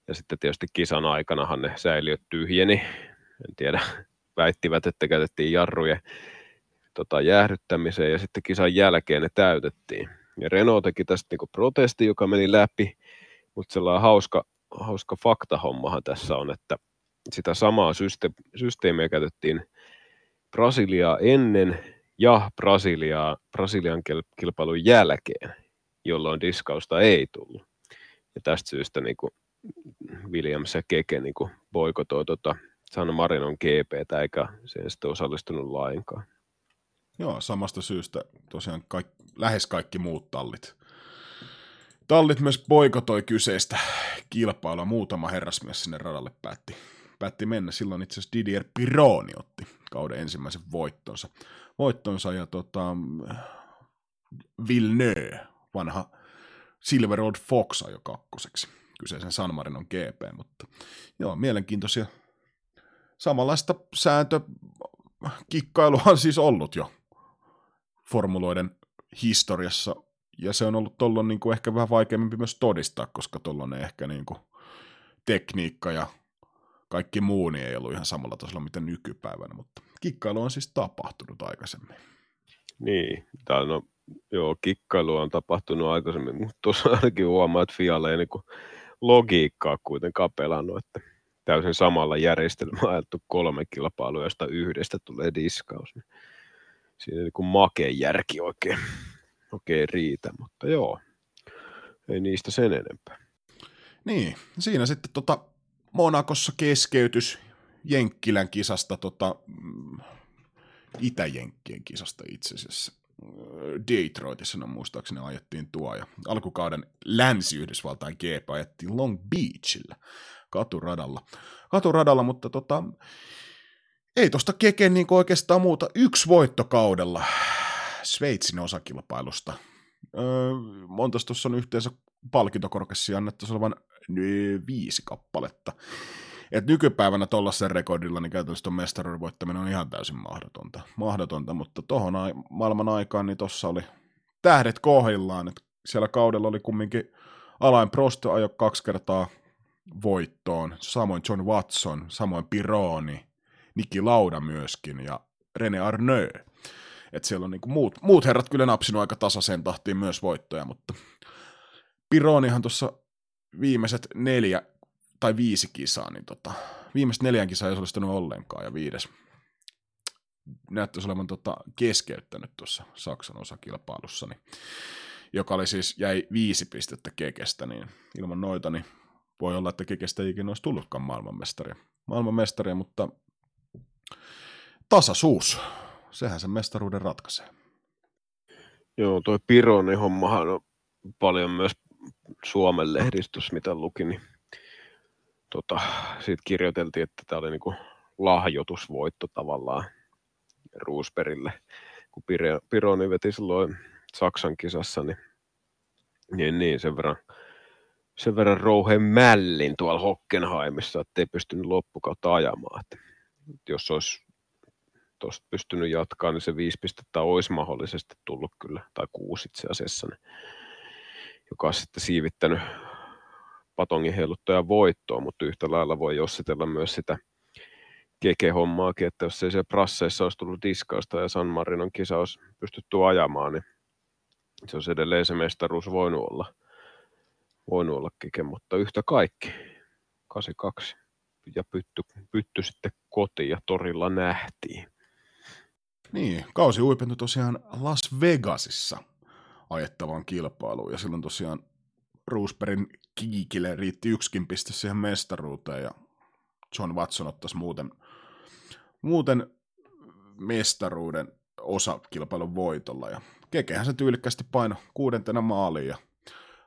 Ja sitten tietysti kisan aikanahan ne säiliöt tyhjeni. En tiedä, [LAUGHS] väittivät, että käytettiin jarrujen tota, jäähdyttämiseen ja sitten kisan jälkeen ne täytettiin. Ja Renault teki tästä niin protesti, joka meni läpi, mutta sellainen hauska, hauska faktahommahan tässä on, että sitä samaa syste- systeemiä käytettiin Brasiliaa ennen ja Brasiliaa, Brasilian kilpailun jälkeen, jolloin diskausta ei tullut. Ja tästä syystä niin kuin Williams ja Keke niin kuin boikotoi tota San Marinon GPtä, eikä sen sitten osallistunut lainkaan. Joo, samasta syystä tosiaan kaik, lähes kaikki muut tallit. Tallit myös boikotoi kyseistä kilpailua. Muutama herrasmies sinne radalle päätti, päätti mennä. Silloin itse asiassa Didier Pironi otti kauden ensimmäisen voittonsa. voittonsa ja tota, Villeneuve, vanha Silver Road Fox jo kakkoseksi kyseisen San Marinon GP, mutta joo, mielenkiintoisia. Samanlaista sääntö kikkailuhan siis ollut jo formuloiden historiassa, ja se on ollut tuolloin niin kuin ehkä vähän vaikeampi myös todistaa, koska tuolloin ehkä niin kuin tekniikka ja kaikki muu niin ei ollut ihan samalla tasolla mitä nykypäivänä, mutta kikkailu on siis tapahtunut aikaisemmin. Niin, tää no, joo, kikkailu on tapahtunut aikaisemmin, mutta tuossa [LAUGHS] ainakin huomaa, että Fialle ei niin logiikkaa kuitenkaan pelannut, että täysin samalla järjestelmällä ajettu kolme kilpailua, josta yhdestä tulee diskaus. Niin siinä niin makeen järki oikein, oikein riitä, mutta joo, ei niistä sen enempää. Niin, siinä sitten tota Monakossa keskeytys Jenkkilän kisasta, tota, mm, Itä-Jenkkien kisasta itse asiassa. Detroitissa no, muistaakseni ajettiin tuo, ja alkukauden Länsi-Yhdysvaltain GP ajettiin Long Beachillä katuradalla. Katuradalla, mutta tota, ei tosta keke niin oikeastaan muuta. Yksi voittokaudella Sveitsin osakilpailusta. Öö, montas tuossa on yhteensä palkintokorkessia annettu olevan viisi kappaletta. Et nykypäivänä tuollaisen rekordilla niin käytännössä tuon mestaruuden voittaminen on ihan täysin mahdotonta. mahdotonta mutta tuohon ai- maailman aikaan niin tuossa oli tähdet kohdillaan. Et siellä kaudella oli kumminkin Alain Prost ajo kaksi kertaa voittoon, samoin John Watson, samoin Pironi, Niki Lauda myöskin ja René Arneux. Et siellä on niinku muut, muut herrat kyllä napsinut aika tasaiseen tahtiin myös voittoja, mutta Pironihan tuossa viimeiset neljä tai viisi kisaa, niin tota, viimeiset neljän kisaa ei osallistunut ollenkaan, ja viides näyttäisi olevan tota, keskeyttänyt tuossa Saksan osakilpailussa, niin, joka oli siis, jäi viisi pistettä kekestä, niin ilman noita, niin voi olla, että kekestä ei ikinä olisi tullutkaan maailmanmestaria. Maailmanmestaria, mutta tasaisuus, sehän sen mestaruuden ratkaisee. Joo, toi Pironin hommahan on paljon myös Suomen lehdistössä, mitä luki, niin tota, siitä kirjoiteltiin, että tämä oli niinku lahjoitusvoitto tavallaan Roosbergille, kun Pironi veti silloin Saksan kisassa, niin, niin, niin sen verran sen verran rouheen mällin tuolla Hockenheimissa, että ei pystynyt loppukautta ajamaan. Että jos olisi tuosta pystynyt jatkaa, niin se viisi pistettä olisi mahdollisesti tullut kyllä, tai kuusi itse asiassa, niin, joka olisi sitten siivittänyt patongin heiluttajan voittoon, mutta yhtä lailla voi jossitella myös sitä keke-hommaakin, että jos ei se prasseissa olisi tullut diskausta ja San Marinon kisa olisi pystytty ajamaan, niin se olisi edelleen se mestaruus voinut olla, voinut olla keke, mutta yhtä kaikki, 82 ja pytty, pytty sitten kotiin ja torilla nähtiin. Niin, kausi uipentui tosiaan Las Vegasissa ajettavaan kilpailuun ja silloin tosiaan Roosbergin kiikille riitti yksikin piste siihen mestaruuteen ja John Watson ottaisi muuten, muuten mestaruuden osakilpailun voitolla. Ja Kekehän se tyylikkästi paino kuudentena maaliin ja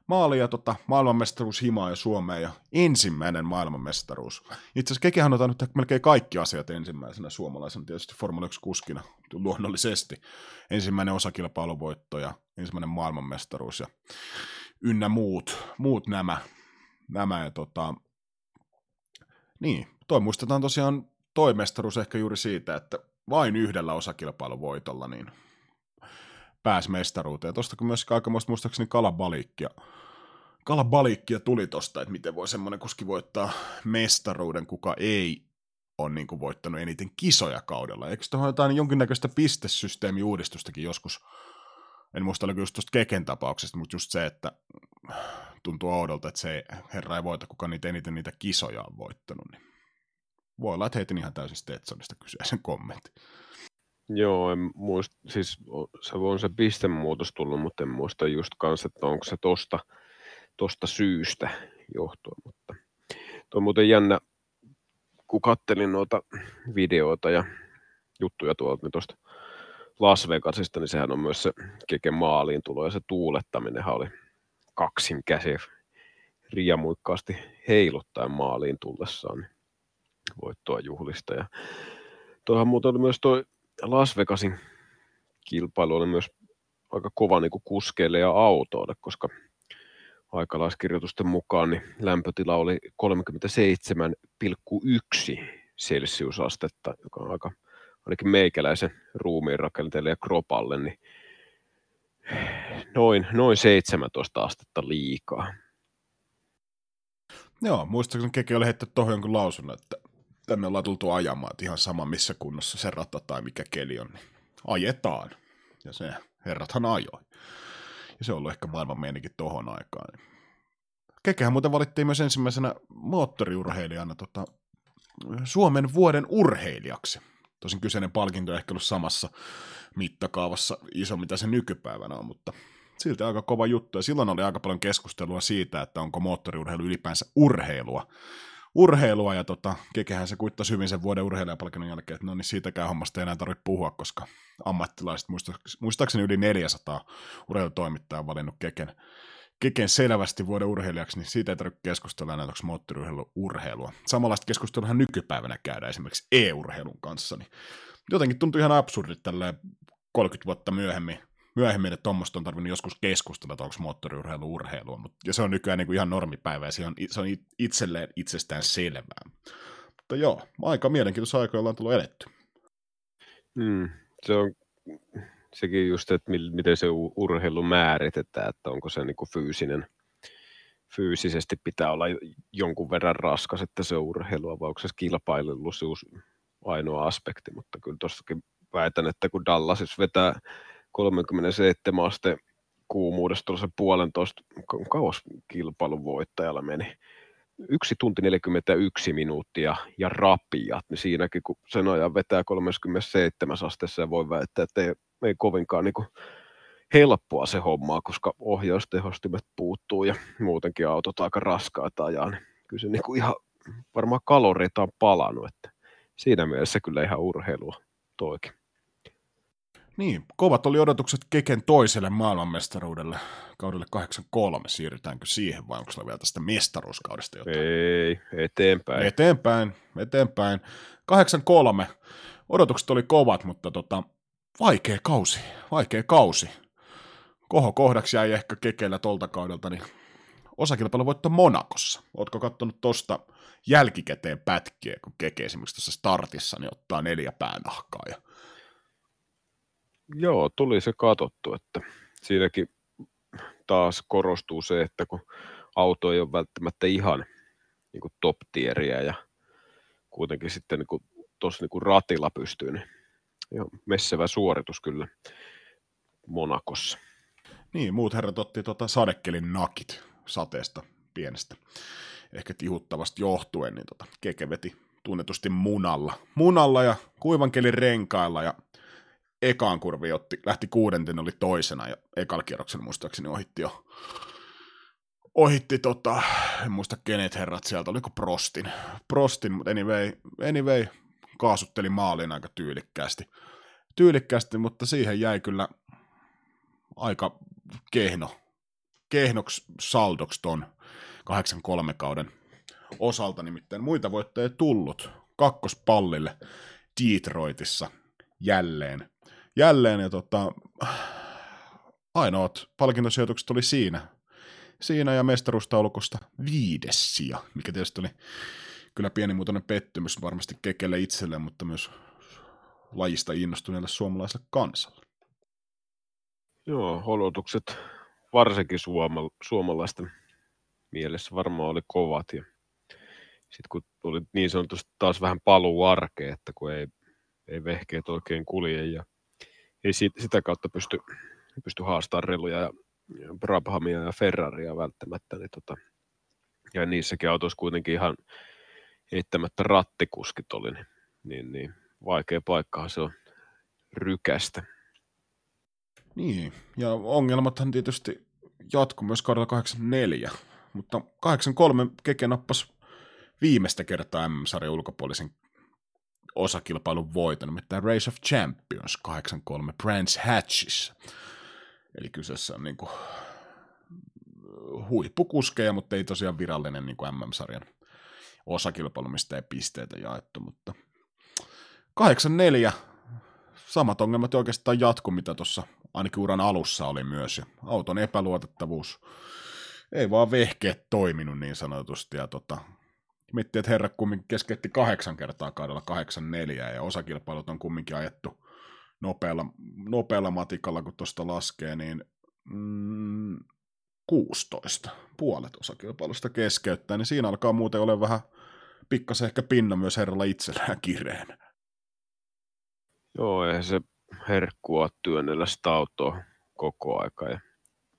maali ja tota, maailmanmestaruus Himaa ja Suomeen ja ensimmäinen maailmanmestaruus. Itse asiassa Kekehän on ottanut melkein kaikki asiat ensimmäisenä suomalaisena, tietysti Formula 1-kuskina luonnollisesti. Ensimmäinen osakilpailuvoitto ja ensimmäinen maailmanmestaruus ja ynnä muut, muut nämä. nämä ja tota, niin, toi muistetaan tosiaan toi mestaruus ehkä juuri siitä, että vain yhdellä osakilpailuvoitolla niin pääsi mestaruuteen. Ja tosta kun myös aikamoista muistaakseni kalabalikkia, kalabalikkia tuli tosta, että miten voi semmoinen kuski voittaa mestaruuden, kuka ei on niin kuin voittanut eniten kisoja kaudella. Eikö tuohon jotain jonkinnäköistä pistesysteemiuudistustakin joskus en muista oliko just tuosta Keken tapauksesta, mutta just se, että tuntuu oudolta, että se herra ei voita, kuka niitä eniten niitä kisoja on voittanut, niin voi olla, että heitin ihan täysin Stetsonista kyseisen kommentin. Joo, en muista, siis se on se pistemuutos tullut, mutta en muista just kanssa, että onko se tosta, tosta syystä johtuen, mutta tuo on muuten jännä, kun kattelin noita videoita ja juttuja tuolta, niin tuosta Las Vegasista, niin sehän on myös se keke maaliin tulo ja se tuulettaminen oli kaksin käsi riamuikkaasti heiluttaen maaliin tullessaan niin voittoa juhlista. Ja tuohan muuten oli myös tuo Las Vegasin kilpailu oli myös aika kova niin kuin kuskeille ja autoille, koska aikalaiskirjoitusten mukaan niin lämpötila oli 37,1 celsiusastetta, joka on aika ainakin meikäläisen ruumiin rakenteelle ja kropalle, niin noin, noin 17 astetta liikaa. Joo, muistaakseni Keke oli heittänyt tuohon jonkun lausunnon, että tänne ollaan tultu ajamaan, että ihan sama missä kunnossa se rata tai mikä keli on, niin ajetaan. Ja se herrathan ajoi. Ja se on ollut ehkä maailman meinikin tohon aikaan. Kekehän muuten valittiin myös ensimmäisenä moottoriurheilijana tota, Suomen vuoden urheilijaksi. Tosin kyseinen palkinto ei ehkä ollut samassa mittakaavassa iso, mitä se nykypäivänä on, mutta silti aika kova juttu. Ja silloin oli aika paljon keskustelua siitä, että onko moottoriurheilu ylipäänsä urheilua urheilua, ja tota, Kekehän se kuittasi hyvin sen vuoden urheilijapalkinnon jälkeen, että no niin siitäkään hommasta ei enää tarvitse puhua, koska ammattilaiset, muistaakseni, yli 400 urheilutoimittajaa on valinnut Keken, Keken selvästi vuoden urheilijaksi, niin siitä ei tarvitse keskustella enää, onko moottoriurheilu urheilua. Samanlaista keskustelua nykypäivänä käydään esimerkiksi e-urheilun kanssa, niin jotenkin tuntuu ihan absurdit tällä 30 vuotta myöhemmin, myöhemmin että tuommoista on tarvinnut joskus keskustella, että onko moottoriurheilu urheilua, mutta, ja se on nykyään niin kuin ihan normipäivä, ja se on, se on itselleen itsestään selvää. Mutta joo, aika mielenkiintoisia aikoja ollaan tullut eletty. Mm, se on sekin just, että miten se urheilu määritetään, että onko se niin kuin fyysinen, fyysisesti pitää olla jonkun verran raskas, että se on urheilua, vai onko se kilpailullisuus ainoa aspekti, mutta kyllä tuossakin väitän, että kun Dallas vetää 37 asteen kuumuudesta tuossa puolentoista, kauas kilpailun voittajalla meni. Yksi tunti 41 minuuttia ja rapiat, niin siinäkin kun sen ajan vetää 37 asteessa ja voi väittää, että ei, ei kovinkaan niin kuin helppoa se hommaa, koska ohjaustehostimet puuttuu ja muutenkin autot aika raskaita ajaa, niin kyllä se niin kuin ihan varmaan kaloreita on palannut, että siinä mielessä kyllä ihan urheilua toikin. Niin, kovat oli odotukset Keken toiselle maailmanmestaruudelle kaudelle 83. Siirrytäänkö siihen vai onko vielä tästä mestaruuskaudesta jotain? Ei, eteenpäin. Eteenpäin, eteenpäin. 83. Odotukset oli kovat, mutta tota, vaikea kausi, vaikea kausi. Koho kohdaksi jäi ehkä Kekellä tolta kaudelta, niin osakilpailu voitto Monakossa. Ootko kattonut tosta jälkikäteen pätkiä, kun Keke esimerkiksi tässä startissa niin ottaa neljä päänahkaa ja Joo, tuli se katsottu, että siinäkin taas korostuu se, että kun auto ei ole välttämättä ihan niin kuin top tieriä ja kuitenkin sitten niin tuossa niin ratilla pystyy, niin joo, messevä suoritus kyllä Monakossa. Niin, muut herrat otti tuota sadekelin nakit sateesta pienestä, ehkä tihuttavasta johtuen, niin tota, Keke veti tunnetusti munalla. Munalla ja kuivan kelin renkailla ja ekaan kurvi otti, lähti kuudenten, oli toisena ja ekalla kierroksella muistaakseni ohitti jo ohitti tota, en muista kenet herrat sieltä, oliko Prostin, Prostin, mutta anyway, anyway, kaasutteli maaliin aika tyylikkäästi, tyylikkäästi, mutta siihen jäi kyllä aika kehno, kehnoksi saldoksi ton 83 kauden osalta, nimittäin muita voittajia tullut. Kakkospallille Detroitissa jälleen jälleen, ja tota, ainoat palkintosijoitukset oli siinä. Siinä ja mestaruustaulukosta viides mikä tietysti oli kyllä pienimuotoinen pettymys varmasti Kekelle itselleen, mutta myös lajista innostuneelle suomalaiselle kansalle. Joo, olotukset varsinkin suoma, suomalaisten mielessä varmaan oli kovat. Ja sitten kun tuli niin sanotusti taas vähän paluu arkeen, että kun ei, ei vehkeet oikein kulje ja ei siitä, sitä kautta pysty, pysty haastamaan reluja ja Brabhamia ja Ferraria välttämättä. Niin tota, ja niissäkin autoissa kuitenkin ihan eittämättä rattikuskit oli, niin, niin, niin vaikea paikkahan se on rykästä. Niin, ja ongelmathan tietysti jatkuu myös kaudella 84, mutta 83 Keke nappasi viimeistä kertaa M-sarjan ulkopuolisen osakilpailun voiton, nimittäin Race of Champions 83 Brands Hatchissa. Eli kyseessä on niin kuin huippukuskeja, mutta ei tosiaan virallinen niin kuin MM-sarjan osakilpailu, mistä ei pisteitä jaettu, mutta 84 samat ongelmat oikeastaan jatku, mitä tuossa ainakin uran alussa oli myös, ja auton epäluotettavuus ei vaan vehkeet toiminut niin sanotusti, ja tota, miettii, että herra kumminkin keskeytti kahdeksan kertaa kaudella kahdeksan neljää ja osakilpailut on kumminkin ajettu nopealla, nopealla matikalla, kun tuosta laskee, niin mm, 16 puolet osakilpailusta keskeyttää, niin siinä alkaa muuten olla vähän pikkasen ehkä pinna myös herralla itsellään [LAUGHS] kireen. Joo, eihän se herkkua työnnellä sitä autoa koko aika ja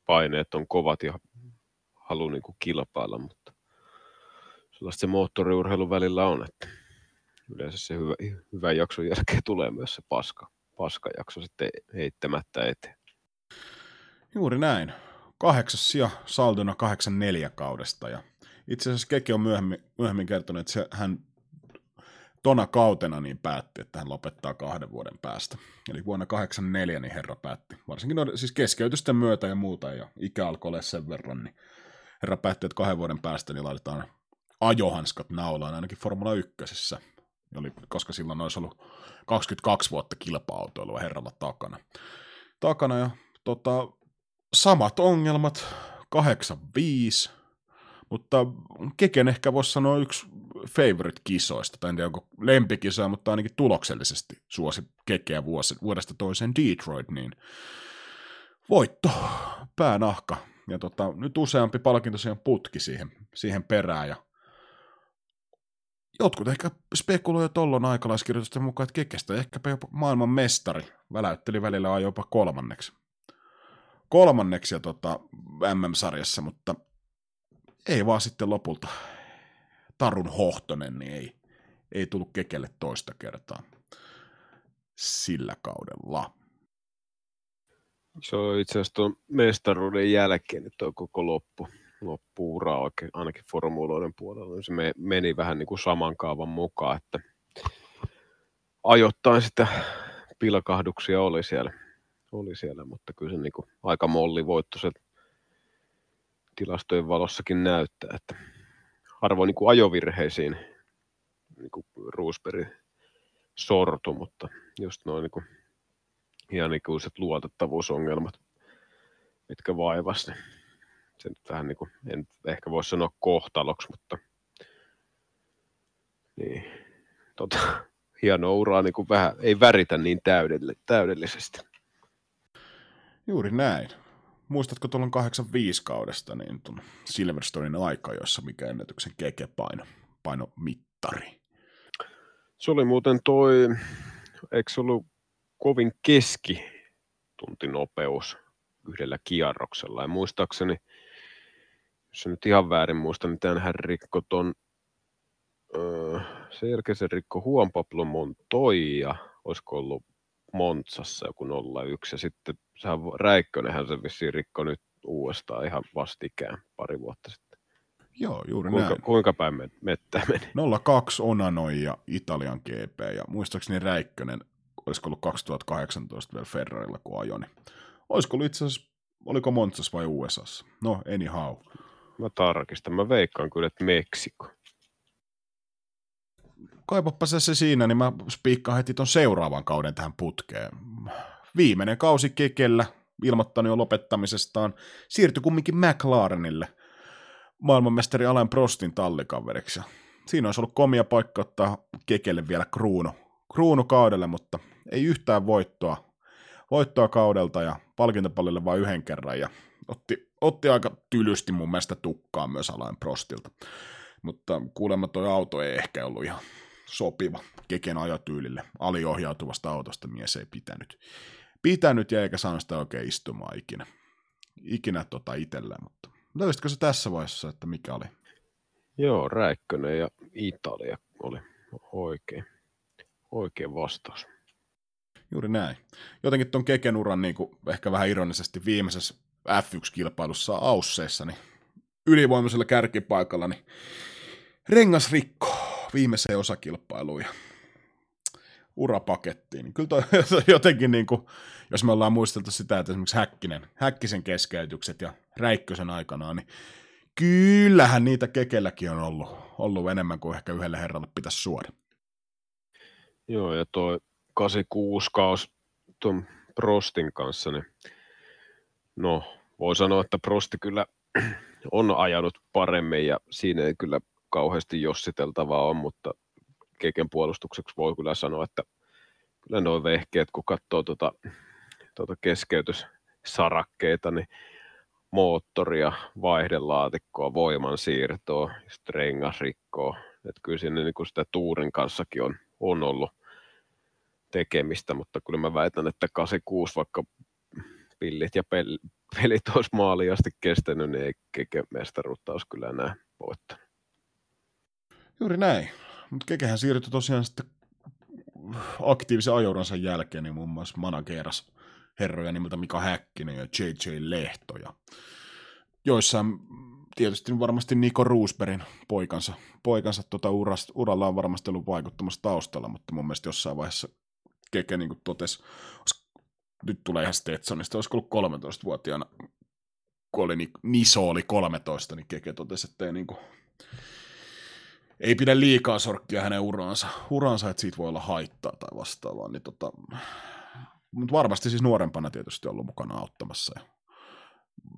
paineet on kovat ja halu niin kilpailla, mutta sellaista se moottoriurheilun välillä on, että yleensä se hyvä, hyvä jakson jälkeen tulee myös se paska, paskajakso sitten heittämättä eteen. Juuri näin. Kahdeksas sija saldona 84 kaudesta ja Itse asiassa Keke on myöhemmin, myöhemmin kertonut, että se, hän tona kautena niin päätti, että hän lopettaa kahden vuoden päästä. Eli vuonna 84 niin herra päätti, varsinkin no, siis keskeytysten myötä ja muuta, ja ikä alkoi olla sen verran, niin herra päätti, että kahden vuoden päästä niin laitetaan ajohanskat naulaan ainakin Formula 1. Oli, koska silloin olisi ollut 22 vuotta kilpa-autoilua herralla takana. Takana ja tota, samat ongelmat, 85, mutta Keken ehkä voisi sanoa yksi favorite-kisoista, tai en tiedä onko lempikisoja, mutta ainakin tuloksellisesti suosi Kekeä vuodesta toiseen Detroit, niin voitto, päänahka, ja tota, nyt useampi palkinto siihen putki siihen, siihen perään, ja jotkut ehkä spekuloivat tollon aikalaiskirjoitusten mukaan, että Kekestä ehkäpä jopa maailman mestari, väläytteli välillä jopa kolmanneksi. Kolmanneksi ja tota, MM-sarjassa, mutta ei vaan sitten lopulta Tarun Hohtonen, niin ei, ei tullut Kekelle toista kertaa sillä kaudella. Se on itse asiassa tuon mestaruuden jälkeen nyt on koko loppu, loppuura oikein, ainakin formuloiden puolella. Se meni vähän niin kuin saman kaavan mukaan, että ajoittain sitä pilkahduksia oli siellä, oli siellä mutta kyllä se niin kuin aika molli voitto se tilastojen valossakin näyttää, että harvoin niin kuin ajovirheisiin niin kuin Roosberg sortu, mutta just noin niin kuin ihan ikuiset luotettavuusongelmat, mitkä vaivasi, niin se nyt vähän niin kuin, en ehkä voi sanoa kohtaloksi, mutta niin, tota, hieno uraa niin kuin vähän, ei väritä niin täydellisesti. Juuri näin muistatko tuolloin 85 kaudesta niin tuon Silverstonein aika, jossa mikä ennätyksen keke paino, paino mittari? Se oli muuten toi, eikö se ollut kovin keski tuntinopeus yhdellä kierroksella. Ja muistaakseni, jos se nyt ihan väärin muista, niin tämän hän rikko ton, öö, sen jälkeen se rikko Juan Pablo Montoya, olisiko ollut Montsassa joku 01, ja sitten sehän Räikkönenhän se vissiin rikko nyt uudestaan ihan vastikään pari vuotta sitten. Joo, juuri kuinka, näin. Kuinka päin mettä meni? 02 Onanoi ja Italian GP, ja muistaakseni Räikkönen, olisiko ollut 2018 vielä Ferrarilla, kun ajoi, niin olisiko ollut itse asiassa, oliko Montsas vai USAssa? No, anyhow. Mä tarkistan, mä veikkaan kyllä, että Meksiko kaipappa se, se siinä, niin mä spiikkaan heti ton seuraavan kauden tähän putkeen. Viimeinen kausi kekellä, ilmoittanut jo lopettamisestaan, siirtyi kumminkin McLarenille, maailmanmestari Alain Prostin tallikaveriksi. Siinä olisi ollut komia paikka ottaa kekelle vielä kruunu, kruunu kaudelle, mutta ei yhtään voittoa, voittoa kaudelta ja palkintopallille vain yhden kerran ja otti, otti aika tylysti mun mielestä tukkaa myös Alain Prostilta. Mutta kuulemma tuo auto ei ehkä ollut ihan sopiva keken ajotyylille. Aliohjautuvasta autosta mies ei pitänyt, pitänyt ja eikä saanut sitä oikein istumaan ikinä, ikinä tota itselleen, mutta löysitkö se tässä vaiheessa, että mikä oli? Joo, Räikkönen ja Italia oli oikein, oikein vastaus. Juuri näin. Jotenkin tuon Keken uran niin kuin ehkä vähän ironisesti viimeisessä F1-kilpailussa Ausseissa, niin ylivoimaisella kärkipaikalla, niin rengas rikko viimeiseen osakilpailuun ja urapakettiin. Niin kyllä toi, [LAUGHS] jotenkin, niin kuin, jos me ollaan muisteltu sitä, että esimerkiksi Häkkinen, Häkkisen keskeytykset ja Räikkösen aikanaan, niin kyllähän niitä kekelläkin on ollut, ollut enemmän kuin ehkä yhdelle herralle pitäisi suoda. Joo, ja tuo 86 kaus tuon Prostin kanssa, niin no, voi sanoa, että Prosti kyllä [CLEARS THROAT] on ajanut paremmin ja siinä ei kyllä kauheasti jossiteltavaa on, mutta Keken puolustukseksi voi kyllä sanoa, että kyllä nuo vehkeet, kun katsoo tuota, tuota keskeytyssarakkeita, niin moottoria, vaihdelaatikkoa, voimansiirtoa, rengasrikkoa. Että kyllä siinä niin kuin sitä tuurin kanssakin on, on ollut tekemistä, mutta kyllä mä väitän, että 86, vaikka pillit ja pel- [LAUGHS] pelit olisi maaliin asti kestänyt, niin ei Keke mestaruutta olisi kyllä enää voittanut. Juuri näin. Mutta Kekehän siirtyi tosiaan sitten aktiivisen ajouransa jälkeen, niin muun muassa manageras herroja nimeltä Mika Häkkinen ja JJ Lehto. Ja joissain tietysti varmasti Niko Roosbergin poikansa, poikansa tota urast, uralla on varmasti ollut vaikuttamassa taustalla, mutta mun mielestä jossain vaiheessa Keke niin totesi, nyt tulee ihan Stetsonista, olisiko ollut 13-vuotiaana, kun oli, niin, Niso oli 13, niin Keke totesi, että ei, niin kuin, ei pidä liikaa sorkkia hänen uransa, uransa, että siitä voi olla haittaa tai vastaavaa, niin tota, mutta varmasti siis nuorempana tietysti ollut mukana auttamassa ja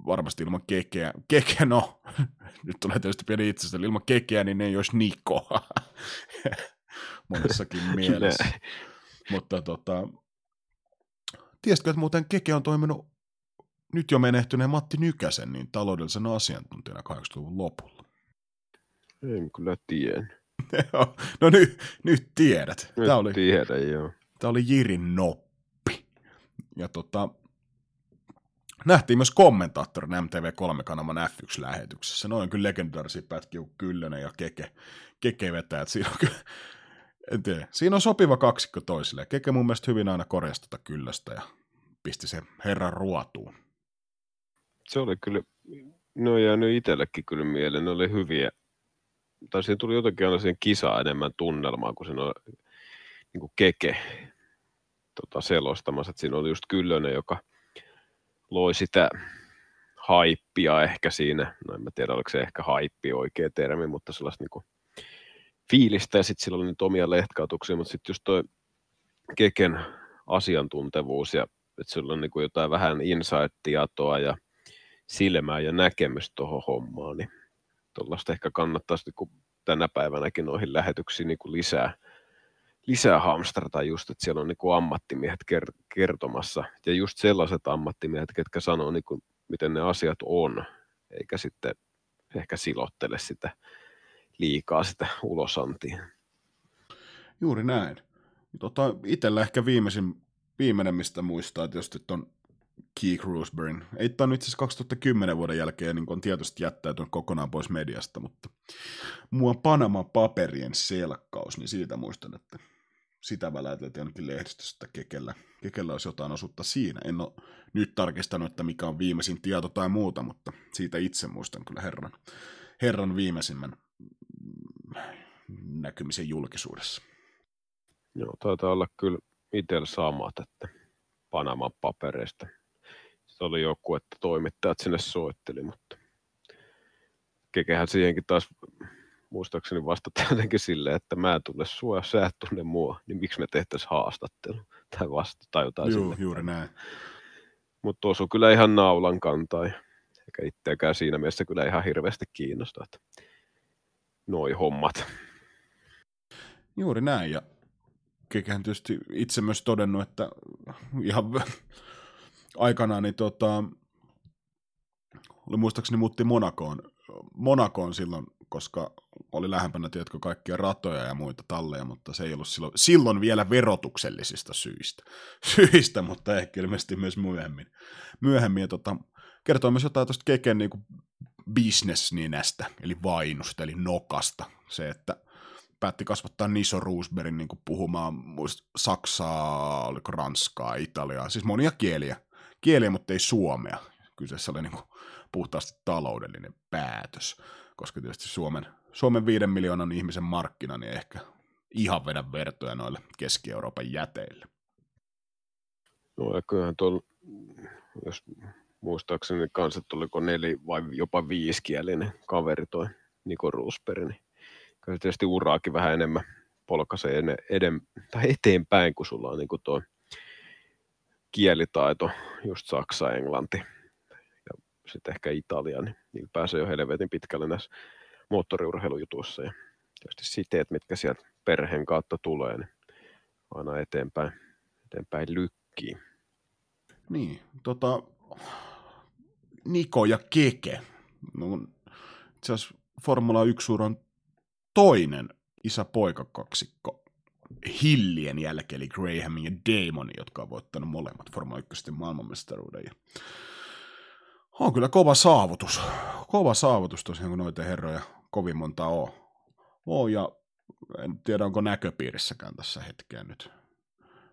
varmasti ilman kekeä, keke, no, [LAUGHS] nyt tulee tietysti pieni itsestä, ilman kekeä, niin ei olisi Niko [LAUGHS] monessakin mielessä. Mutta tota, tiesitkö, että muuten Keke on toiminut nyt jo menehtyneen Matti Nykäsen niin taloudellisena asiantuntijana 80-luvun lopulla? En kyllä tiedä. [LAUGHS] no nyt, nyt tiedät. Nyt tämä oli, tiedän, joo. Tämä oli Jirin Noppi. Ja tota, nähtiin myös kommentaattorin MTV3-kanavan F1-lähetyksessä. Noin kyllä legendaarisia pätkiä kuin Kyllönen ja Keke, Keke vetää. Että siinä on kyllä, en tiedä. Siinä on sopiva kaksikko toisille. Keke mun mielestä hyvin aina korjasi tota Kyllöstä ja pisti sen herran ruotuun. Se oli kyllä, ne on jäänyt itsellekin kyllä mieleen, ne oli hyviä. Tai siinä tuli jotenkin aina siihen kisaa enemmän tunnelmaa, kun siinä oli niin kuin keke tota, selostamassa. Että siinä oli just Kyllönen, joka loi sitä haippia ehkä siinä. No en mä tiedä, oliko se ehkä haippi oikea termi, mutta sellaista niin kuin fiilistä ja sitten sillä oli nyt omia lehtkautuksia, mutta sitten just toi Keken asiantuntevuus ja että sillä on niin kuin jotain vähän insight-tietoa ja silmää ja näkemystä tuohon hommaan, niin tuollaista ehkä kannattaisi niin kuin tänä päivänäkin noihin lähetyksiin niin kuin lisää, lisää hamstrata just, että siellä on niin kuin ammattimiehet kertomassa. Ja just sellaiset ammattimiehet, ketkä sanoo niin kuin, miten ne asiat on, eikä sitten ehkä silottele sitä liikaa sitä ulosantia. Juuri näin. Tota, itellä ehkä viimeisin, viimeinen, mistä muistaa tietysti on Keith Roosbergin. Ei tämä nyt siis 2010 vuoden jälkeen niin on tietysti jättäytynyt kokonaan pois mediasta, mutta mua Panama-paperien selkkaus, niin siitä muistan, että sitä väläyteltiin ainakin lehdistöstä, että Kekellä, Kekellä olisi jotain osuutta siinä. En ole nyt tarkistanut, että mikä on viimeisin tieto tai muuta, mutta siitä itse muistan kyllä herran, herran viimeisimmän näkymisen julkisuudessa. Joo, taitaa olla kyllä itsellä samat, että Panaman papereista. Se oli joku, että toimittajat sinne soitteli, mutta kekehän siihenkin taas muistaakseni vastata [LAUGHS] jotenkin silleen, että mä en tunne sua, sä et tunne mua, niin miksi me tehtäisiin haastattelu tai vasta tai jotain Juu, juuri näin. Mutta osui kyllä ihan naulan kantaa, eikä itseäkään siinä mielessä kyllä ihan hirveästi kiinnostaa, että noi hommat. Juuri näin, ja Kekehän tietysti itse myös todennut, että ihan [LAUGHS] aikanaan niin tota, oli muistaakseni muutti Monakoon, Monakoon silloin, koska oli lähempänä, tiedätkö, kaikkia ratoja ja muita talleja, mutta se ei ollut silloin, silloin vielä verotuksellisista syistä, [LAUGHS] syistä mutta ehkä ilmeisesti myös myöhemmin. Myöhemmin ja tota, kertoo myös jotain tuosta Keken niin bisnesninästä, eli vainusta, eli nokasta. Se, että päätti kasvattaa Niso Roosbergin niin puhumaan muist, saksaa, oliko ranskaa, italiaa, siis monia kieliä, kieliä, mutta ei suomea. Kyseessä oli niin kuin puhtaasti taloudellinen päätös, koska tietysti Suomen, Suomen viiden miljoonan ihmisen markkina, niin ehkä ihan vedä vertoja noille Keski-Euroopan jäteille. No ja kyllähän tuolla, jos muistaakseni kanssa, oliko neli vai jopa viisikielinen kaveri toi Niko Roosberg, niin kyllä tietysti uraakin vähän enemmän polkaisee eden, tai eteenpäin, kun sulla on niin kuin tuo kielitaito, just Saksa, Englanti ja sitten ehkä Italia, niin niillä pääsee jo helvetin pitkälle näissä moottoriurheilujutuissa ja tietysti siteet, mitkä sieltä perheen kautta tulee, niin aina eteenpäin, eteenpäin lykkii. Niin, tota, Niko ja Keke. No, itse asiassa Formula 1 uran toinen isä-poika-kaksikko Hillien jälkeen, eli Graham ja Damon, jotka on voittanut molemmat Formula 1 maailmanmestaruuden. Ja on kyllä kova saavutus. Kova saavutus tosiaan, kun noita herroja kovin monta on. on ja en tiedä, onko näköpiirissäkään tässä hetkeen nyt.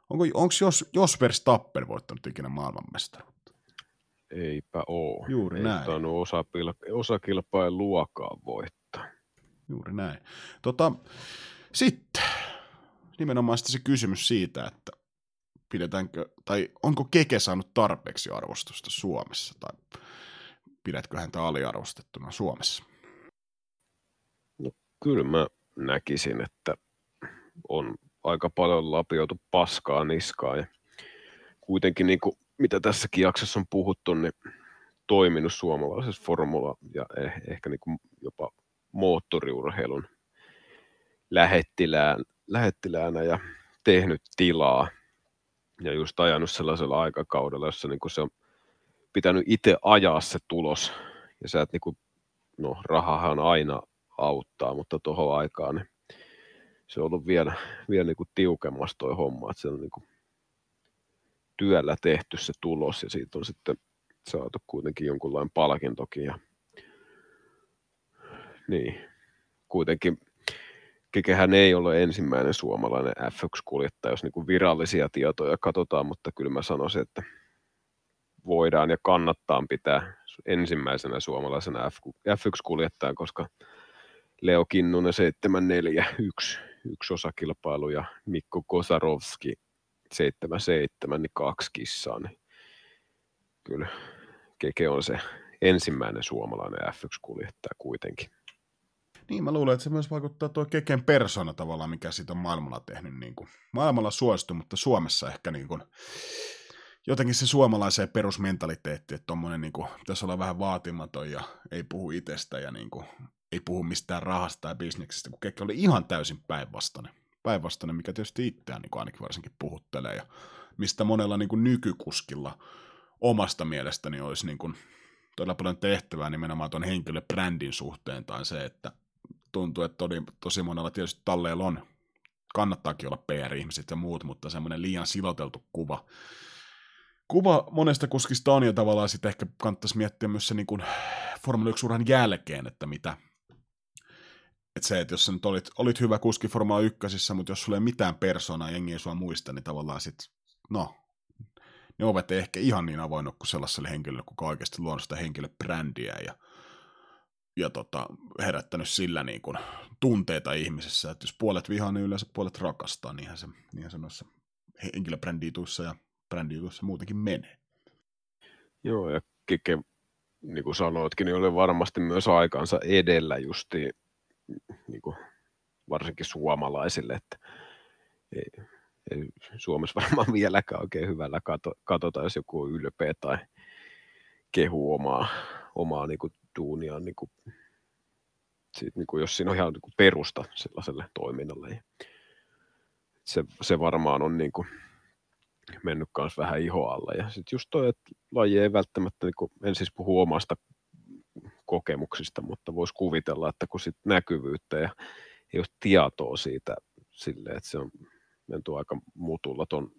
Onko, onko jos, jos Verstappen voittanut ikinä maailmanmestaruutta? Eipä oo. Juuri Ei näin. tainnut osapil- osakilpailuakaan voittaa. Juuri näin. Tota, sitten nimenomaan sitten se kysymys siitä, että pidetäänkö, tai onko Keke saanut tarpeeksi arvostusta Suomessa, tai pidätkö häntä aliarvostettuna Suomessa? Kyllä mä näkisin, että on aika paljon lapioitu paskaa niskaan ja kuitenkin niin kuin, mitä tässäkin jaksossa on puhuttu, niin toiminut suomalaisessa formula ja eh, ehkä niin kuin jopa moottoriurheilun lähettilään, lähettiläänä ja tehnyt tilaa ja just ajanut sellaisella aikakaudella, jossa niin se on pitänyt itse ajaa se tulos. Ja sä et niin kuin, no rahahan aina auttaa, mutta tuohon aikaan niin se on ollut vielä, vielä niin kuin toi homma, että se on niin kuin työllä tehty se tulos ja siitä on sitten saatu kuitenkin jonkunlainen palkintokin ja niin, kuitenkin Kekehän ei ole ensimmäinen suomalainen F1-kuljettaja, jos niin virallisia tietoja katsotaan, mutta kyllä mä sanoisin, että voidaan ja kannattaa pitää ensimmäisenä suomalaisena F1-kuljettajan, koska Leo Kinnunen 741 yksi osakilpailu ja Mikko Kosarovski 77, niin kaksi kissaa, niin kyllä Keke on se ensimmäinen suomalainen F1-kuljettaja kuitenkin. Niin, mä luulen, että se myös vaikuttaa tuo Keken persona tavallaan, mikä siitä on maailmalla tehnyt. Niin kuin, maailmalla suosittu, mutta Suomessa ehkä niin kuin, jotenkin se suomalaiseen perusmentaliteetti, että tommonen niin pitäisi olla vähän vaatimaton ja ei puhu itsestä ja niin kuin, ei puhu mistään rahasta tai bisneksestä, kun Keke oli ihan täysin päinvastainen. Päinvastainen, mikä tietysti itseään niin ainakin varsinkin puhuttelee ja mistä monella niin kuin nykykuskilla omasta mielestäni olisi niin kuin, todella paljon tehtävää nimenomaan tuon henkilöbrändin suhteen tai se, että tuntuu, että tosi, tosi monella tietysti talleilla on, kannattaakin olla PR-ihmiset ja muut, mutta semmoinen liian siloteltu kuva. Kuva monesta kuskista on ja tavallaan sitten ehkä kannattaisi miettiä myös se niin Formula 1-uran jälkeen, että mitä, että se, että jos sä nyt olit, olit hyvä kuski Formula 1, mutta jos sulla ei mitään persoonaa, jengi ei sua muista, niin tavallaan sit, no, ne ovet ei ehkä ihan niin avoinnut kuin sellaiselle henkilölle, kuka oikeasti luonut sitä henkilöbrändiä ja ja tota, herättänyt sillä niin kuin tunteita ihmisessä, että jos puolet vihaa, niin yleensä puolet rakastaa, niinhän se, niinhän se noissa henkilöbrändituissa ja brändituissa muutenkin menee. Joo, ja Kike, niin kuin sanoitkin, niin oli varmasti myös aikansa edellä justi niin kuin varsinkin suomalaisille, että ei, ei Suomessa varmaan [LAUGHS] vieläkään oikein hyvällä kato, jos joku on ylpeä tai kehu omaa, omaa niin kuin duuniaan, niin kuin, siitä, niin kuin, jos siinä on ihan niin kuin perusta sellaiselle toiminnalle. Se, se varmaan on niin kuin, mennyt myös vähän ihoalle. Ja sitten just toi, että laji ei välttämättä, niin kuin, en siis puhu omasta kokemuksista, mutta voisi kuvitella, että kun sit näkyvyyttä ja ei ole tietoa siitä silleen, että se on menty aika mutulla ton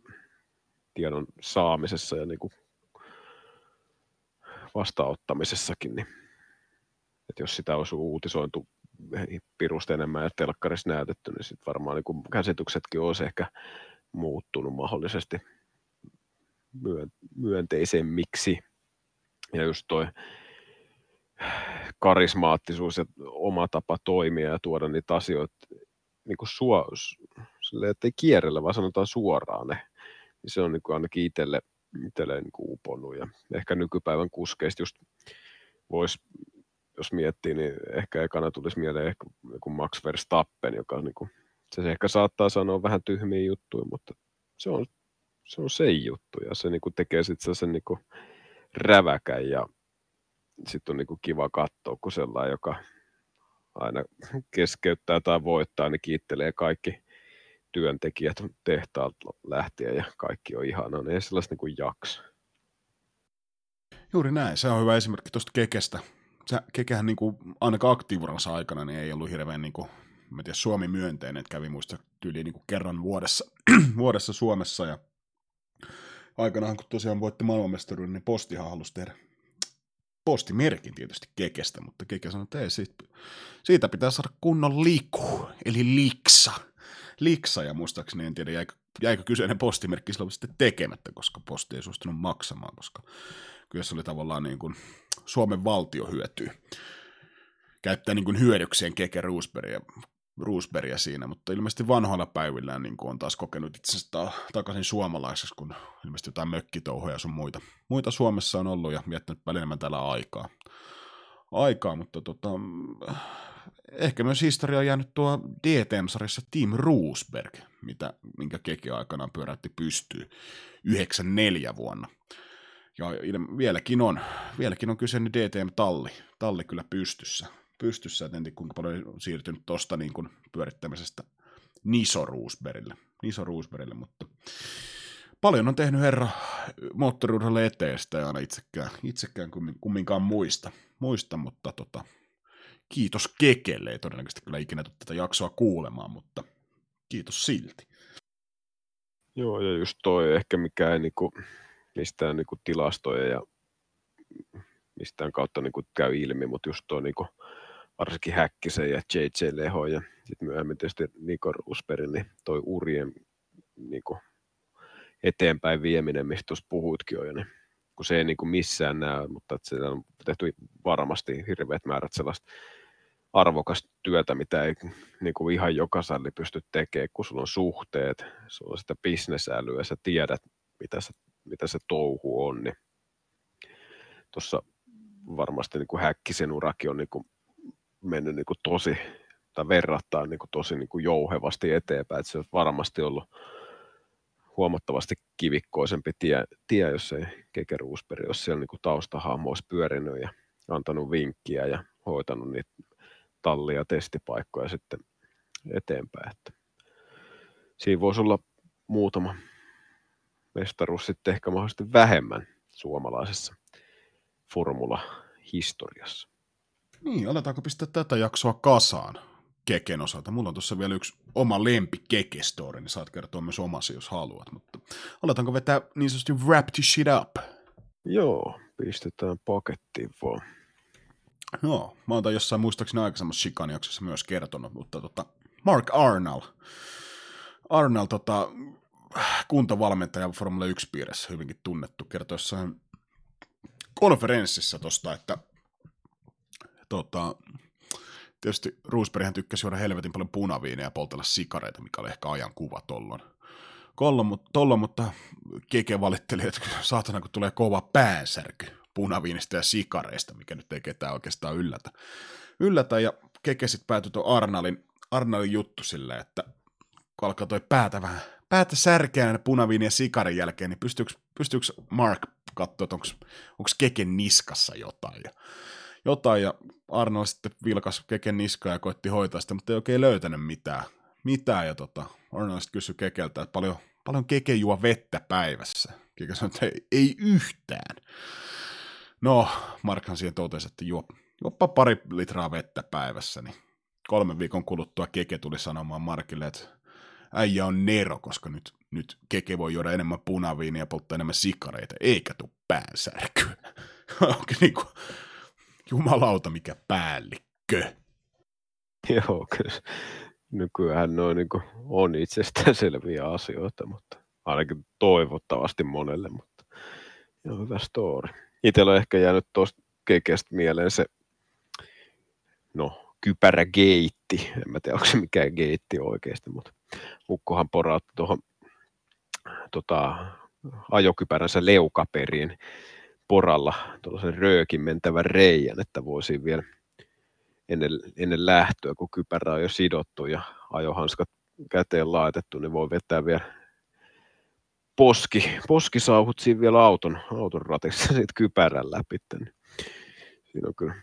tiedon saamisessa ja niin kuin vastaanottamisessakin, niin että jos sitä olisi uutisointu pirusta enemmän ja telkkarissa näytetty, niin sitten varmaan niin käsityksetkin olisi ehkä muuttunut mahdollisesti myönteisemmiksi. Ja just toi karismaattisuus ja oma tapa toimia ja tuoda niitä asioita niin kuin suo, sille, ettei kierrellä, vaan sanotaan suoraan ne. Niin se on niin kuin ainakin itselle, itselle niin kuin uponnut. Ja ehkä nykypäivän kuskeista just voisi, jos miettii, niin ehkä ekana tulisi mieleen ehkä joku Max Verstappen, joka on niin kuin, se ehkä saattaa sanoa vähän tyhmiä juttuja, mutta se on se, on se juttu ja se niin kuin tekee sitten sen niin kuin räväkän ja sitten on niin kuin kiva katsoa, kun sellainen, joka aina keskeyttää tai voittaa, niin kiittelee kaikki työntekijät tehtaalta lähtien ja kaikki on ihanaa, niin ei sellaista niin jaksa. Juuri näin, se on hyvä esimerkki tuosta Kekestä. Se, Kekehän niin kuin, ainakaan aktiivuransa aikana niin ei ollut hirveän niin kuin, mä tiedä, Suomi myönteinen, että kävi muista tyyliin niin kuin kerran vuodessa, [CLEARS THROAT] vuodessa Suomessa ja aikanaan kun tosiaan voitti maailmanmestaruuden, niin Postihan halusi tehdä postimerkin tietysti Kekestä, mutta Keke sanoi, että ei, siitä, siitä pitää saada kunnon liku, eli liksa. Liksa, ja muistaakseni en tiedä, jäikö, jäikö kyseinen postimerkki silloin sitten tekemättä, koska posti ei suostunut maksamaan, koska kyllä se oli tavallaan niin kuin Suomen valtio hyötyy. Käyttää niin kuin hyödykseen Keke Roosbergia, Roosbergia siinä, mutta ilmeisesti vanhoilla päivillään niin kuin on taas kokenut itse ta- takaisin suomalaiseksi, kun ilmeisesti jotain mökkitouhoja sun muita, muita Suomessa on ollut ja viettänyt paljon enemmän täällä aikaa. aikaa mutta tota, ehkä myös historia on jäänyt tuo DTM-sarjassa Team Roosberg, mitä, minkä Keke aikanaan pyöräytti pystyy 94 vuonna. Ja vieläkin on, vieläkin on kyseinen DTM-talli, talli kyllä pystyssä. Pystyssä, et en tiedä kuinka paljon on siirtynyt tuosta niin pyörittämisestä Niso Roosbergille, Niso Roosbergille, mutta paljon on tehnyt herra moottoriurheilulle eteestä ja aina itsekään, itsekään kummin- kumminkaan muista, muista mutta tota, kiitos Kekelle, ei todennäköisesti kyllä ikinä tule tätä jaksoa kuulemaan, mutta kiitos silti. Joo, ja just toi ehkä mikä ei niinku, mistään niinku tilastoja ja mistään kautta niinku käy ilmi, mutta just toi niinku, varsinkin Häkkisen ja JJ Leho ja sitten myöhemmin tietysti Niko Rusperin, niin toi urien niinku, eteenpäin vieminen, mistä tuossa puhuitkin jo, niin kun se ei niinku missään näy, mutta että siellä on tehty varmasti hirveät määrät sellaista arvokasta työtä, mitä ei niin kuin ihan jokaiselle pysty tekemään, kun sulla on suhteet, sulla on sitä bisnesälyä, sä tiedät, mitä se, mitä se touhu on, niin tuossa varmasti niin kuin Häkkisen urakin on niin kuin mennyt niin kuin tosi, tai verrattain niin kuin tosi niin kuin jouhevasti eteenpäin, että se on varmasti ollut huomattavasti kivikkoisempi tie, tie jos ei Keke Roosberg olisi siellä niin kuin taustahahmoissa pyörinyt ja antanut vinkkiä ja hoitanut niitä tallia, testipaikkoja sitten eteenpäin. Että siinä voisi olla muutama mestaruus sitten ehkä mahdollisesti vähemmän suomalaisessa formula-historiassa. Niin, aletaanko pistää tätä jaksoa kasaan Keken osalta? Mulla on tuossa vielä yksi oma lempi Keke-story, niin saat kertoa myös omasi, jos haluat. Mutta aletaanko vetää niin sanotusti wrap the shit up? Joo, pistetään pakettiin vaan. Joo, mä oon jossain muistaakseni aikaisemmassa Shikaniaksossa myös kertonut, mutta tota, Mark Arnall, Arnall tota, kuntavalmentaja Formula 1 piirissä hyvinkin tunnettu, kertoi jossain konferenssissa tosta, että tota, tietysti Roosberghän tykkäsi juoda helvetin paljon punaviineja ja poltella sikareita, mikä oli ehkä ajan kuva tollon. Mutta, tollon, mutta Keke valitteli, että saatana kun tulee kova päänsärky punaviinistä ja sikareista, mikä nyt ei ketään oikeastaan yllätä. Yllätä ja Keke sitten päätyi tuon Arnalin, Arnalin juttu silleen, että kun alkaa toi päätä vähän, päätä särkeä punaviini ja sikarin jälkeen, niin pystyykö, pystyykö Mark katsoa, että onko Keken niskassa jotain. Ja, jotain, ja Arnold sitten vilkas Keken niskaa ja koitti hoitaa sitä, mutta ei oikein löytänyt mitään. mitään ja tota, Arnold sitten kysyi Kekeltä, että paljon, paljon Keke juo vettä päivässä. Keke sanoi, että ei, ei yhtään. No, Markhan siihen totesi, että juo, juoppa pari litraa vettä päivässä, niin kolmen viikon kuluttua Keke tuli sanomaan Markille, että äijä on Nero, koska nyt, nyt Keke voi juoda enemmän punaviinia ja polttaa enemmän sikareita, eikä tuu päänsärkyä. [LAUGHS] Onko niinku, jumalauta mikä päällikkö. Joo, kyllä. Nykyään noin niin on itsestäänselviä asioita, mutta ainakin toivottavasti monelle, mutta joo, hyvä story. Itsellä on ehkä jäänyt tuosta kekestä mieleen se, no, kypärägeitti. En mä tiedä, onko se mikään geitti oikeasti, mutta ukkohan porautti tuohon tota, ajokypäränsä leukaperiin poralla tuollaisen röökin mentävän reijän, että voisi vielä ennen, ennen lähtöä, kun kypärä on jo sidottu ja ajohanskat käteen laitettu, niin voi vetää vielä poski, poskisauhut siinä vielä auton, auton ratissa [LAUGHS] siitä kypärän läpi. Niin siinä on kyllä,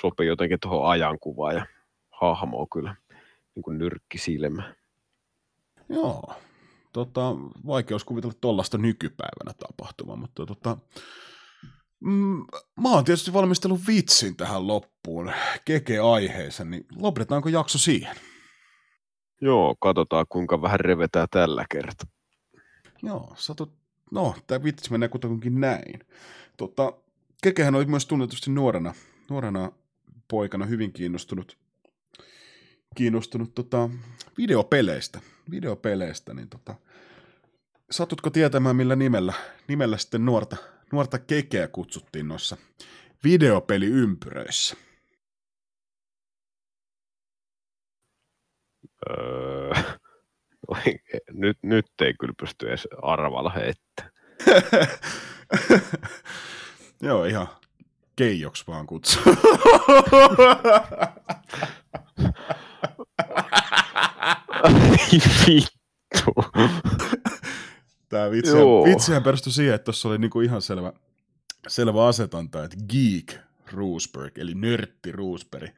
sopii jotenkin tuohon ajankuvaan ja hahmoon kyllä niin kuin nyrkkisilmä. Joo, tota, vaikeus kuvitella tuollaista nykypäivänä tapahtumaa, mutta tota, mm, mä oon tietysti valmistellut vitsin tähän loppuun, keke-aiheeseen, niin lopetetaanko jakso siihen? Joo, katsotaan kuinka vähän revetään tällä kertaa. Joo, satut, no, tämä vitsi menee kuitenkin näin. Tota, Kekehän oli myös tunnetusti nuorena, nuorena poikana hyvin kiinnostunut, kiinnostunut tota, videopeleistä. Videopeleistä, niin tota, satutko tietämään, millä nimellä, nimellä sitten nuorta, nuorta kekeä kutsuttiin noissa videopeliympyröissä? Öö, [LAUGHS] nyt, nyt ei kyllä pysty edes arvalla heittämään. [LAUGHS] Joo, ihan keijoks vaan kutsu. [LAUGHS] Vittu. Tämä vitsi, Joo. vitsihän perustui siihen, että tuossa oli niinku ihan selvä, selvä asetanta, että geek Roosberg, eli nörtti Roosberg.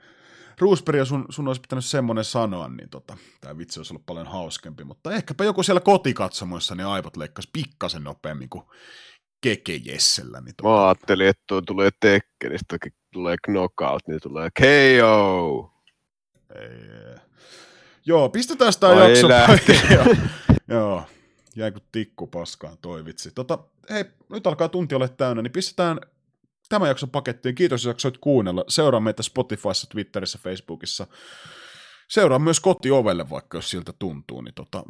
Roosberg, ja sun, sun olisi pitänyt semmoinen sanoa, niin tota, tämä vitsi olisi ollut paljon hauskempi, mutta ehkäpä joku siellä kotikatsomoissa, niin aivot leikkas pikkasen nopeammin kuin Keke Jessellä. Niin tota, Mä ajattelin, että tuo tulee Tekkenistä, tulee knockout, niin tulee KO. ei, Joo, pistetään sitä jakso. Joo. Jäi kuin tikku paskaan toi vitsi. Tota, hei, nyt alkaa tunti olla täynnä, niin pistetään tämä jakso pakettiin. Kiitos, jos jaksoit kuunnella. Seuraa meitä Spotifyssa, Twitterissä, Facebookissa. Seuraa myös kotiovelle, vaikka jos siltä tuntuu, niin tota,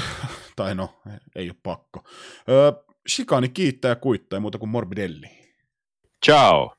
[LAUGHS] tai no, ei ole pakko. Öö, Shikani kiittää ja kuittaa, ei muuta kuin Morbidelli. Ciao.